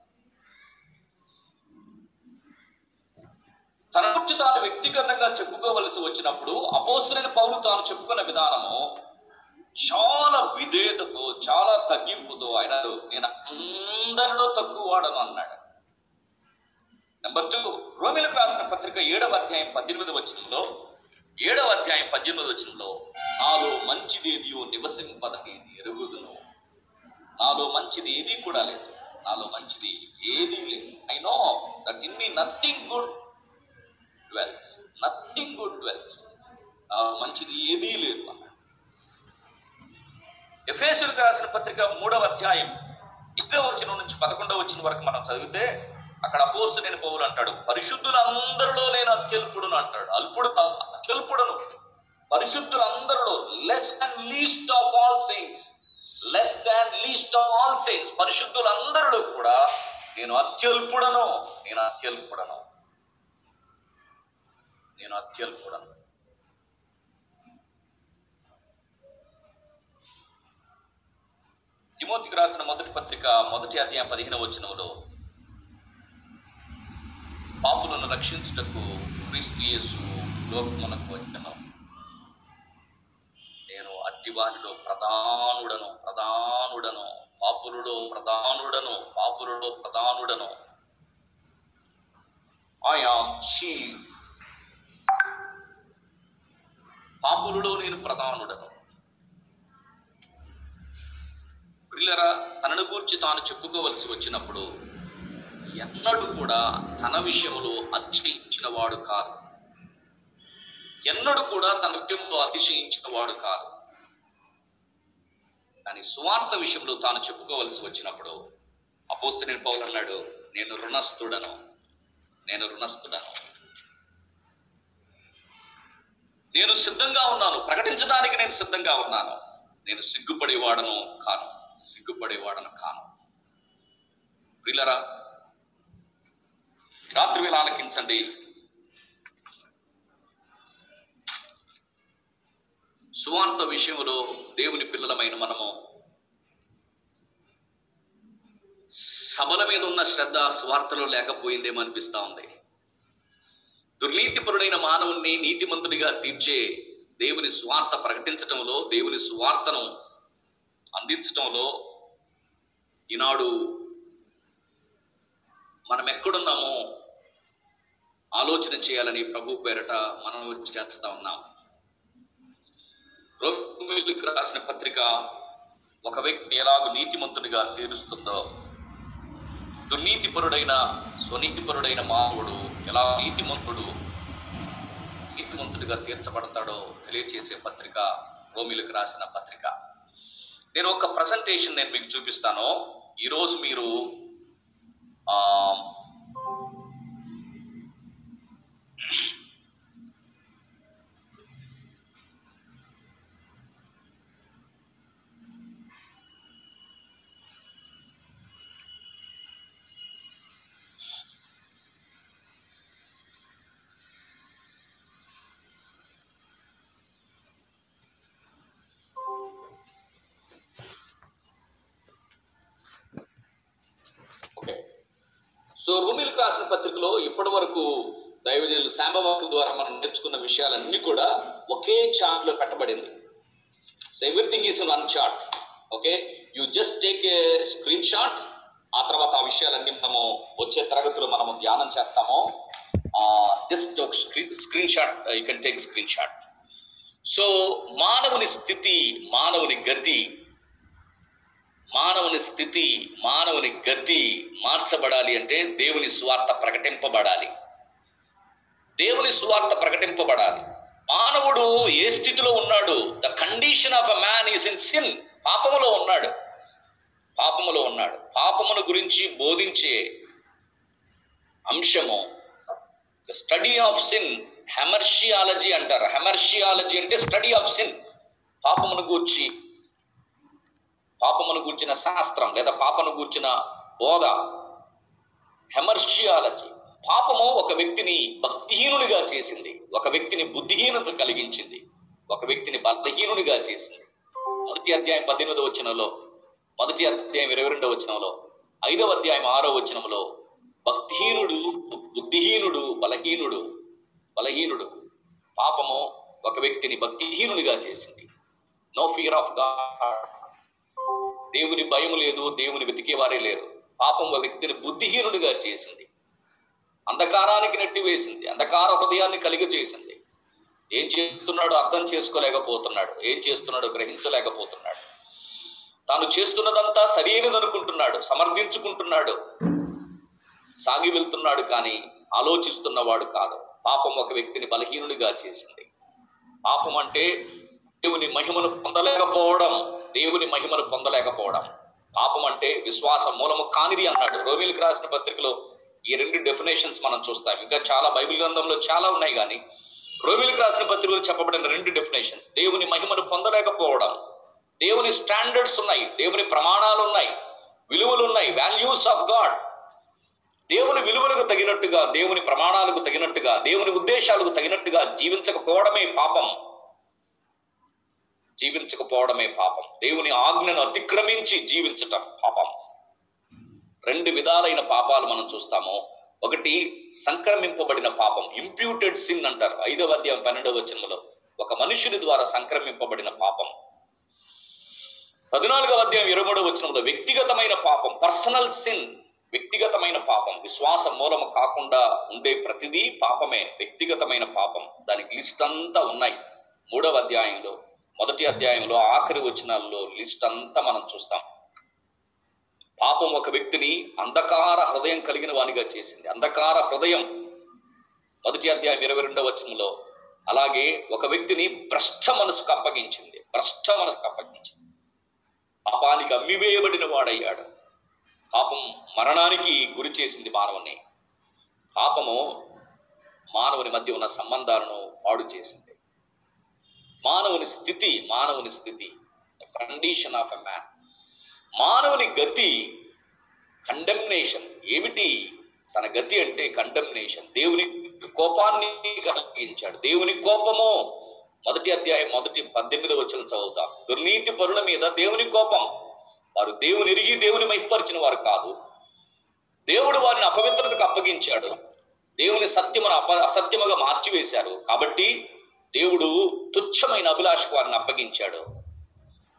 A: తన గురించి తాను వ్యక్తిగతంగా చెప్పుకోవలసి వచ్చినప్పుడు అపోసరైన పౌలు తాను చెప్పుకున్న విధానము చాలా విధేయతతో చాలా తగ్గింపుతో ఆయన నేను అందరిలో తక్కువ వాడను అన్నాడు. నెంబర్ టూ రోమిలకు రాసిన పత్రిక ఏడవ అధ్యాయం పద్దెనిమిది వచనంలో ఏడవ అధ్యాయం పద్దెనిమిది వచనంలో నాలో మంచిది నివసింపదనేది ఎరుగుదును. నాలో మంచిది ఏది కూడా లేదు. నాలో మంచిది ఏది లేదు. I know that in me nothing good dwells nothing good dwells మంచిది ఏదీ లేదు అన్నాడు ఎఫేసులకు రాసిన పత్రిక మూడవ అధ్యాయం ఇద్దరు వచ్చిన నుంచి పదకొండవ వచ్చిన వరకు మనం చదివితే అక్కడ అపోస్తుడైన పౌలు అంటాడు పరిశుద్ధులందరిలో నేను అత్యల్పుడును అంటాడు. అల్పుడు అత్యల్పుడను అత్యల్పుడును. పరిశుద్ధులందరిలో less and least of all saints less than least of all saints పరిశుద్ధులందరిలో కూడా నేను అత్యల్పుడను నేను అత్యల్పుడను. నేను అత్యల్పుడను తిమోతికి రాసిన మొదటి పత్రిక మొదటి అధ్యాయం పదిహేను వచనంలో పాపులను రక్షించుటకు క్రీస్తు యేసు లోకమునకు వచ్చిన. నేను అట్టివారిలో ప్రధానుడను ప్రధానుడను పాపులలో ప్రధానుడను పాపులలో ప్రధానుడను. ఐ ఆమ్ చీఫ్ పాపులలో నేను ప్రధానుడను. ప్రిల్లరా తనను గూర్చి తాను చెప్పుకోవలసి వచ్చినప్పుడు ఎన్నడూ కూడా తన విషయంలో అతిశయించిన వాడు కాదు. ఎన్నడూ కూడా తన విషయంలో అతిశయించిన వాడు కాదు. కానీ సువార్త విషయంలో తాను చెప్పుకోవలసి వచ్చినప్పుడు అపోసిన పౌలు అన్నాడు నేను రుణస్థుడను నేను రుణస్థుడను. నేను సిద్ధంగా ఉన్నాను. ప్రకటించడానికి నేను సిద్ధంగా ఉన్నాను. నేను సిగ్గుపడేవాడను కాను. సిగ్గుపడేవాడను కాను. ప్రిలరా రాత్రి వేళ ఆలకించండి. సువార్త విషయంలో దేవుని పిల్లలమైన మనము సభల మీద ఉన్న శ్రద్ధ స్వార్థలో లేకపోయిందేమో అనిపిస్తూ ఉంది. దుర్నీతిపరుడైన మానవుణ్ణి నీతిమంతుడిగా తీర్చే దేవుని స్వార్థ ప్రకటించటంలో దేవుని స్వార్థను అందించటంలో ఈనాడు మనం ఎక్కడున్నామో ఆలోచన చేయాలని ప్రభు పేరట మనం చేస్తా ఉన్నాం. రోమిలకు రాసిన పత్రిక ఒక వ్యక్తి ఎలాగో నీతిమంతుడిగా తీరుస్తుందో దుర్నీతిపరుడైన స్వనీతిపరుడైన మానవుడు ఎలా నీతిమంతుడు నీతిమంతుడిగా తీర్చబడతాడో తెలియచేసే పత్రిక రోమిలకు రాసిన పత్రిక. నేను ఒక ప్రజెంటేషన్ నేను మీకు చూపిస్తాను. ఈరోజు మీరు తెలుగు రాసిన పత్రికలో ఇప్పటి వరకు దైవజనులు శాంబవాకుల ద్వారా మనం నేర్చుకున్న విషయాలన్నీ కూడా ఒకే చార్ట్లో పెట్టబడింది. So everything is one chart okay you just take a screenshot ఆ తర్వాత ఆ విషయాలన్నీ మనము వచ్చే తరగతిలో మనము ధ్యానం చేస్తాము. జస్ట్ ఒక screen screenshot you can take screenshot so మానవుని స్థితి మానవుని గతి మానవుని స్థితి మానవుని గతి మార్చబడాలి అంటే దేవుని సువార్త ప్రకటింపబడాలి. దేవుని సువార్త ప్రకటింపబడాలి. మానవుడు ఏ స్థితిలో ఉన్నాడు? The condition of a man is in sin పాపములో ఉన్నాడు. పాపములో ఉన్నాడు. పాపమును గురించి బోధించే అంశము the study of sin hamartiology అంటారు. హెమర్షియాలజీ అంటే స్టడీ ఆఫ్ సిన్ పాపమును గూర్చి పాపమును గూర్చిన శాస్త్రం లేదా పాపను గూర్చిన బోధ. హెమర్షియాలజీ. పాపము ఒక వ్యక్తిని భక్తిహీనుడిగా చేసింది. ఒక వ్యక్తిని బుద్ధిహీనత కలిగించింది. ఒక వ్యక్తిని బలహీనుడిగా చేసింది. మొదటి అధ్యాయం పద్దెనిమిదవ వచనంలో మొదటి అధ్యాయం ఇరవై రెండవ వచనంలో ఐదవ అధ్యాయం ఆరో వచనంలో భక్తిహీనుడు బుద్ధిహీనుడు బలహీనుడు బలహీనుడు. పాపము ఒక వ్యక్తిని భక్తిహీనుడిగా చేసింది. నో ఫియర్ ఆఫ్ గాడ్ దేవుని భయం లేదు దేవుని వెతికేవారే లేరు. పాపం ఒక వ్యక్తిని బుద్ధిహీనుడిగా చేసింది. అంధకారానికి నెట్టివేసింది అంధకార హృదయాన్ని కలిగ చేసింది. ఏం చేస్తున్నాడో అర్థం చేసుకోలేకపోతున్నాడు ఏం చేస్తున్నాడో గ్రహించలేకపోతున్నాడు. తాను చేస్తున్నదంతా సరైనదనుకుంటున్నాడు సమర్థించుకుంటున్నాడు. సాగి వెళ్తున్నాడు కానీ ఆలోచిస్తున్నవాడు కాదు. పాపం ఒక వ్యక్తిని బలహీనుడిగా చేసింది. పాపం అంటే దేవుని మహిమను పొందలేకపోవడం దేవుని మహిమను పొందలేకపోవడం. పాపం అంటే విశ్వాస మూలము కానిది అన్నాడు. రోమిలకు రాసిన పత్రికలో ఈ రెండు డెఫినేషన్స్ మనం చూస్తాం. ఇంకా చాలా బైబిల్ గ్రంథంలో చాలా ఉన్నాయి కానీ రోమిలకు రాసిన పత్రికలో చెప్పబడిన రెండు డెఫినేషన్స్ దేవుని మహిమను పొందలేకపోవడం. దేవుని స్టాండర్డ్స్ ఉన్నాయి. దేవుని ప్రమాణాలు ఉన్నాయి. విలువలు ఉన్నాయి. వాల్యూస్ ఆఫ్ గాడ్ దేవుని విలువలకు తగినట్టుగా దేవుని ప్రమాణాలకు తగినట్టుగా దేవుని ఉద్దేశాలకు తగినట్టుగా జీవించకపోవడమే పాపం. జీవించకపోవడమే పాపం. దేవుని ఆజ్ఞను అతిక్రమించి జీవించటం పాపం. రెండు విధాలైన పాపాలు మనం చూస్తాము. ఒకటి సంక్రమింపబడిన పాపం ఇంప్యూటెడ్ సిన్ అంటారు. ఐదవ అధ్యాయం పన్నెండవ వచనంలో ఒక మనుషుని ద్వారా సంక్రమింపబడిన పాపం. పద్నాలుగవ అధ్యాయం ఇరవై మూడవ వచనంలో వ్యక్తిగతమైన పాపం పర్సనల్ సిన్ వ్యక్తిగతమైన పాపం. విశ్వాస మూలము కాకుండా ఉండే ప్రతిదీ పాపమే వ్యక్తిగతమైన పాపం. దానికి లిస్ట్ అంతా ఉన్నాయి. మూడవ అధ్యాయంలో మొదటి అధ్యాయంలో ఆఖరి వచనాల్లో లిస్ట్ అంతా మనం చూస్తాం. పాపం ఒక వ్యక్తిని అంధకార హృదయం కలిగిన వానిగా చేసింది. అంధకార హృదయం. మొదటి అధ్యాయం ఇరవై రెండవ వచనంలో అలాగే ఒక వ్యక్తిని భ్రష్ట మనసుకు అప్పగించింది. భ్రష్ట మనసుకు అప్పగించింది. పాపానికి అమ్మివేయబడిన వాడయ్యాడు. పాపం మరణానికి గురి చేసింది మానవుని. పాపము మానవుని మధ్య ఉన్న సంబంధాలను పాడు చేసింది. మానవుని స్థితి మానవుని స్థితి కండిషన్ ఆఫ్ ఎ మ్యాన్ మానవుని గతి కండెమ్నేషన్ ఏమిటి? తన గతి అంటే కండెమ్నేషన్ దేవుని కోపాన్ని కలిగించాడు. దేవుని కోపము. మొదటి అధ్యాయం మొదటి పద్దెనిమిది వచ్చిన చదువుతాం. దుర్నీతి పరుల మీద దేవుని కోపం. వారు దేవుని ఎరిగి దేవుని మహిపరిచిన వారు కాదు. దేవుడు వారిని అపవిత్రతకు అప్పగించాడు. దేవుని సత్యమును అప అసత్యముగా మార్చివేశారు. కాబట్టి దేవుడు తుచ్చమైన అభిలాషకు వారిని అప్పగించాడు.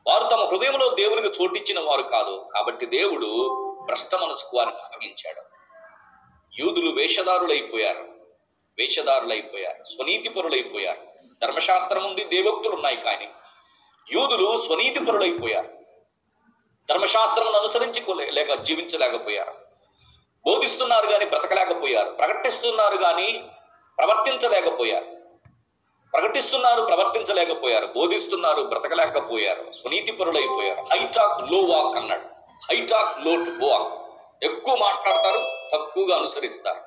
A: వారు తమ హృదయంలో దేవునికి చోటిచ్చిన వారు కాదు. కాబట్టి దేవుడు భ్రష్ట మనసుకు వారిని అప్పగించాడు. యూదులు వేషధారులైపోయారు. వేషధారులైపోయారు. స్వనీతిపరులైపోయారు. ధర్మశాస్త్రం ఉంది దేవోక్తులు ఉన్నాయి కానీ యూదులు స్వనీతిపరులైపోయారు. ధర్మశాస్త్రం అనుసరించుకోలే లేక జీవించలేకపోయారు. బోధిస్తున్నారు కానీ బ్రతకలేకపోయారు. ప్రకటిస్తున్నారు కానీ ప్రవర్తించలేకపోయారు. ప్రకటిస్తున్నారు ప్రవర్తించలేకపోయారు బోధిస్తున్నారు బ్రతకలేకపోయారు స్వనీతిపరులైపోయారు. హైటాక్లో వాక్ అన్నాడు. High talk low walk. ఎక్కువ మాట్లాడతారు తక్కువగా అనుసరిస్తారు.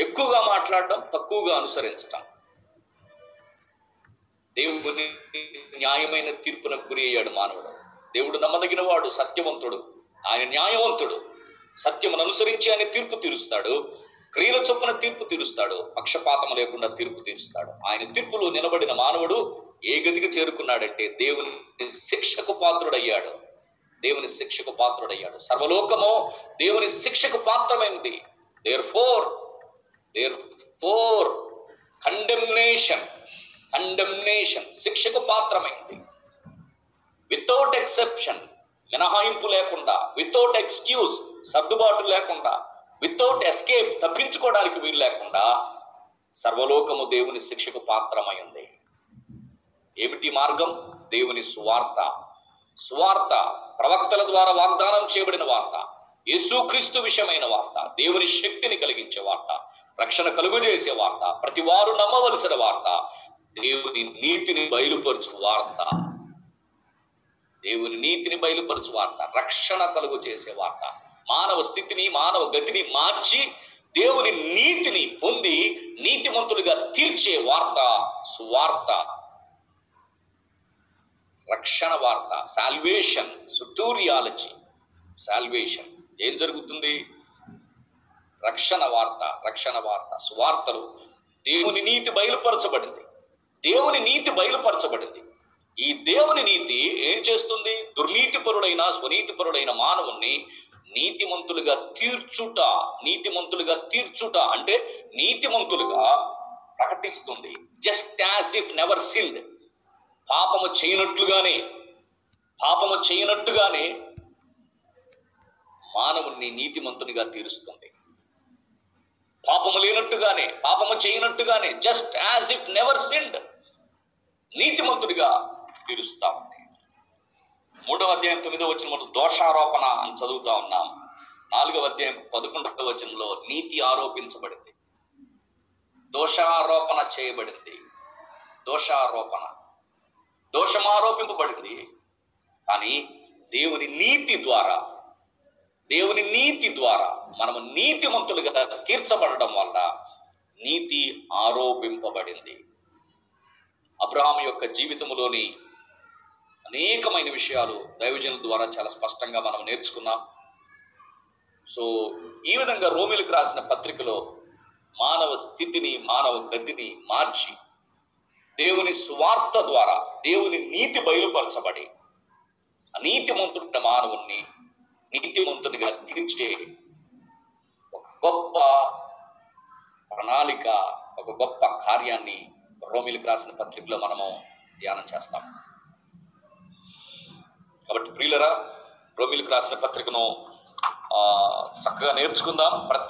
A: ఎక్కువగా మాట్లాడటం తక్కువగా అనుసరించటం. దేవుని న్యాయమైన తీర్పునకు గురి అయ్యాడు మానవుడు. దేవుడు నమ్మదగిన వాడు సత్యవంతుడు. ఆయన న్యాయవంతుడు. సత్యమును అనుసరించి ఆయన తీర్పు తీరుస్తాడు. క్రియల చొప్పున తీర్పు తీరుస్తాడు పక్షపాతం లేకుండా తీర్పు తీరుస్తాడు. ఆయన తీర్పులో నిలబడిన మానవుడు ఏ గతికి చేరుకున్నాడంటే దేవుని శిక్షకు పాత్రుడయ్యాడు. దేవుని శిక్షకు పాత్రుడయ్యాడు. సర్వలోకము దేవుని శిక్షకు పాత్రమైంది therefore therefore condemnation condemnation శిక్షకు పాత్రమైంది వితౌట్ ఎక్సెప్షన్ మినహాయింపు లేకుండా వితౌట్ ఎక్స్క్యూజ్ సర్దుబాటు లేకుండా వితౌట్ ఎస్కేప్ తప్పించుకోవడానికి వీలు లేకుండా సర్వలోకము దేవుని శిక్షకు పాత్రమైంది ఏమిటి మార్గం? దేవుని సువార్త. సువార్త ప్రవక్తల ద్వారా వాగ్దానం చేయబడిన వార్త. యేసుక్రీస్తు విషయమైన వార్త. దేవుని శక్తిని కలిగించే వార్త. రక్షణ కలుగుజేసే వార్త. ప్రతి వారు నమ్మవలసిన వార్త. దేవుని నీతిని బయలుపరచు వార్త. దేవుని నీతిని బయలుపరచు వార్త. రక్షణ కలుగు చేసే వార్త. మానవ స్థితిని మానవ గతిని మార్చి దేవుని నీతిని పొంది నీతిమంతులుగా తీర్చే వార్త సువార్త. రక్షణ వార్త సాల్వేషన్ సుటూరియాలజీ సాల్వేషన్ ఏం జరుగుతుంది? రక్షణ వార్త రక్షణ వార్త సువార్తలు. దేవుని నీతి బయలుపరచబడింది. దేవుని నీతి బయలుపరచబడింది. ఈ దేవుని నీతి ఏం చేస్తుంది? దుర్నీతిపరుడైన స్వనీతిపరుడైన మానవుణ్ణి నీతిమంతులుగా తీర్చుట నీతిమంతులుగా తీర్చుట అంటే నీతిమంతులుగా ప్రకటిస్తుంది. Just as if never sinned పాపము చేయనట్లుగానే పాపము చేయనట్టుగానే మానవుణ్ణి నీతిమంతునిగా తీరుస్తుంది. పాపము లేనట్టుగానే పాపము చేయనట్టుగానే just as if never sinned నీతిమంతుడిగా తీరుస్తా. ఉంది మూడవ అధ్యాయం తొమ్మిదవ వచనంలో దోషారోపణ అని చదువుతా ఉన్నాం. నాలుగవ అధ్యాయం పదకొండవ వచనంలో నీతి ఆరోపించబడింది. దోషారోపణ చేయబడింది. దోషారోపణ. దోషం ఆరోపింపబడింది. కానీ దేవుని నీతి ద్వారా దేవుని నీతి ద్వారా మనము నీతిమంతులుగా తీర్చబడడం వల్ల నీతి ఆరోపింపబడింది. అబ్రహాం యొక్క జీవితంలోని అనేకమైన విషయాలు దైవజనుల ద్వారా చాలా స్పష్టంగా మనం నేర్చుకున్నాం. సో ఈ విధంగా రోమిలకు రాసిన పత్రికలో మానవ స్థితిని మానవ గతిని మార్చి దేవుని సువార్త ద్వారా దేవుని నీతి బయలుపరచబడి అనీతిమంతుడిన మానవుణ్ణి నీతిమంతునిగా తీర్చే ఒక గొప్ప ప్రణాళిక ఒక గొప్ప కార్యాన్ని రోమిలకు రాసిన పత్రికలో మనము ధ్యానం చేస్తాం. కాబట్టి ప్రియులరా రోమిలకు రాసిన పత్రికను చక్కగా నేర్చుకుందాం. ప్రతి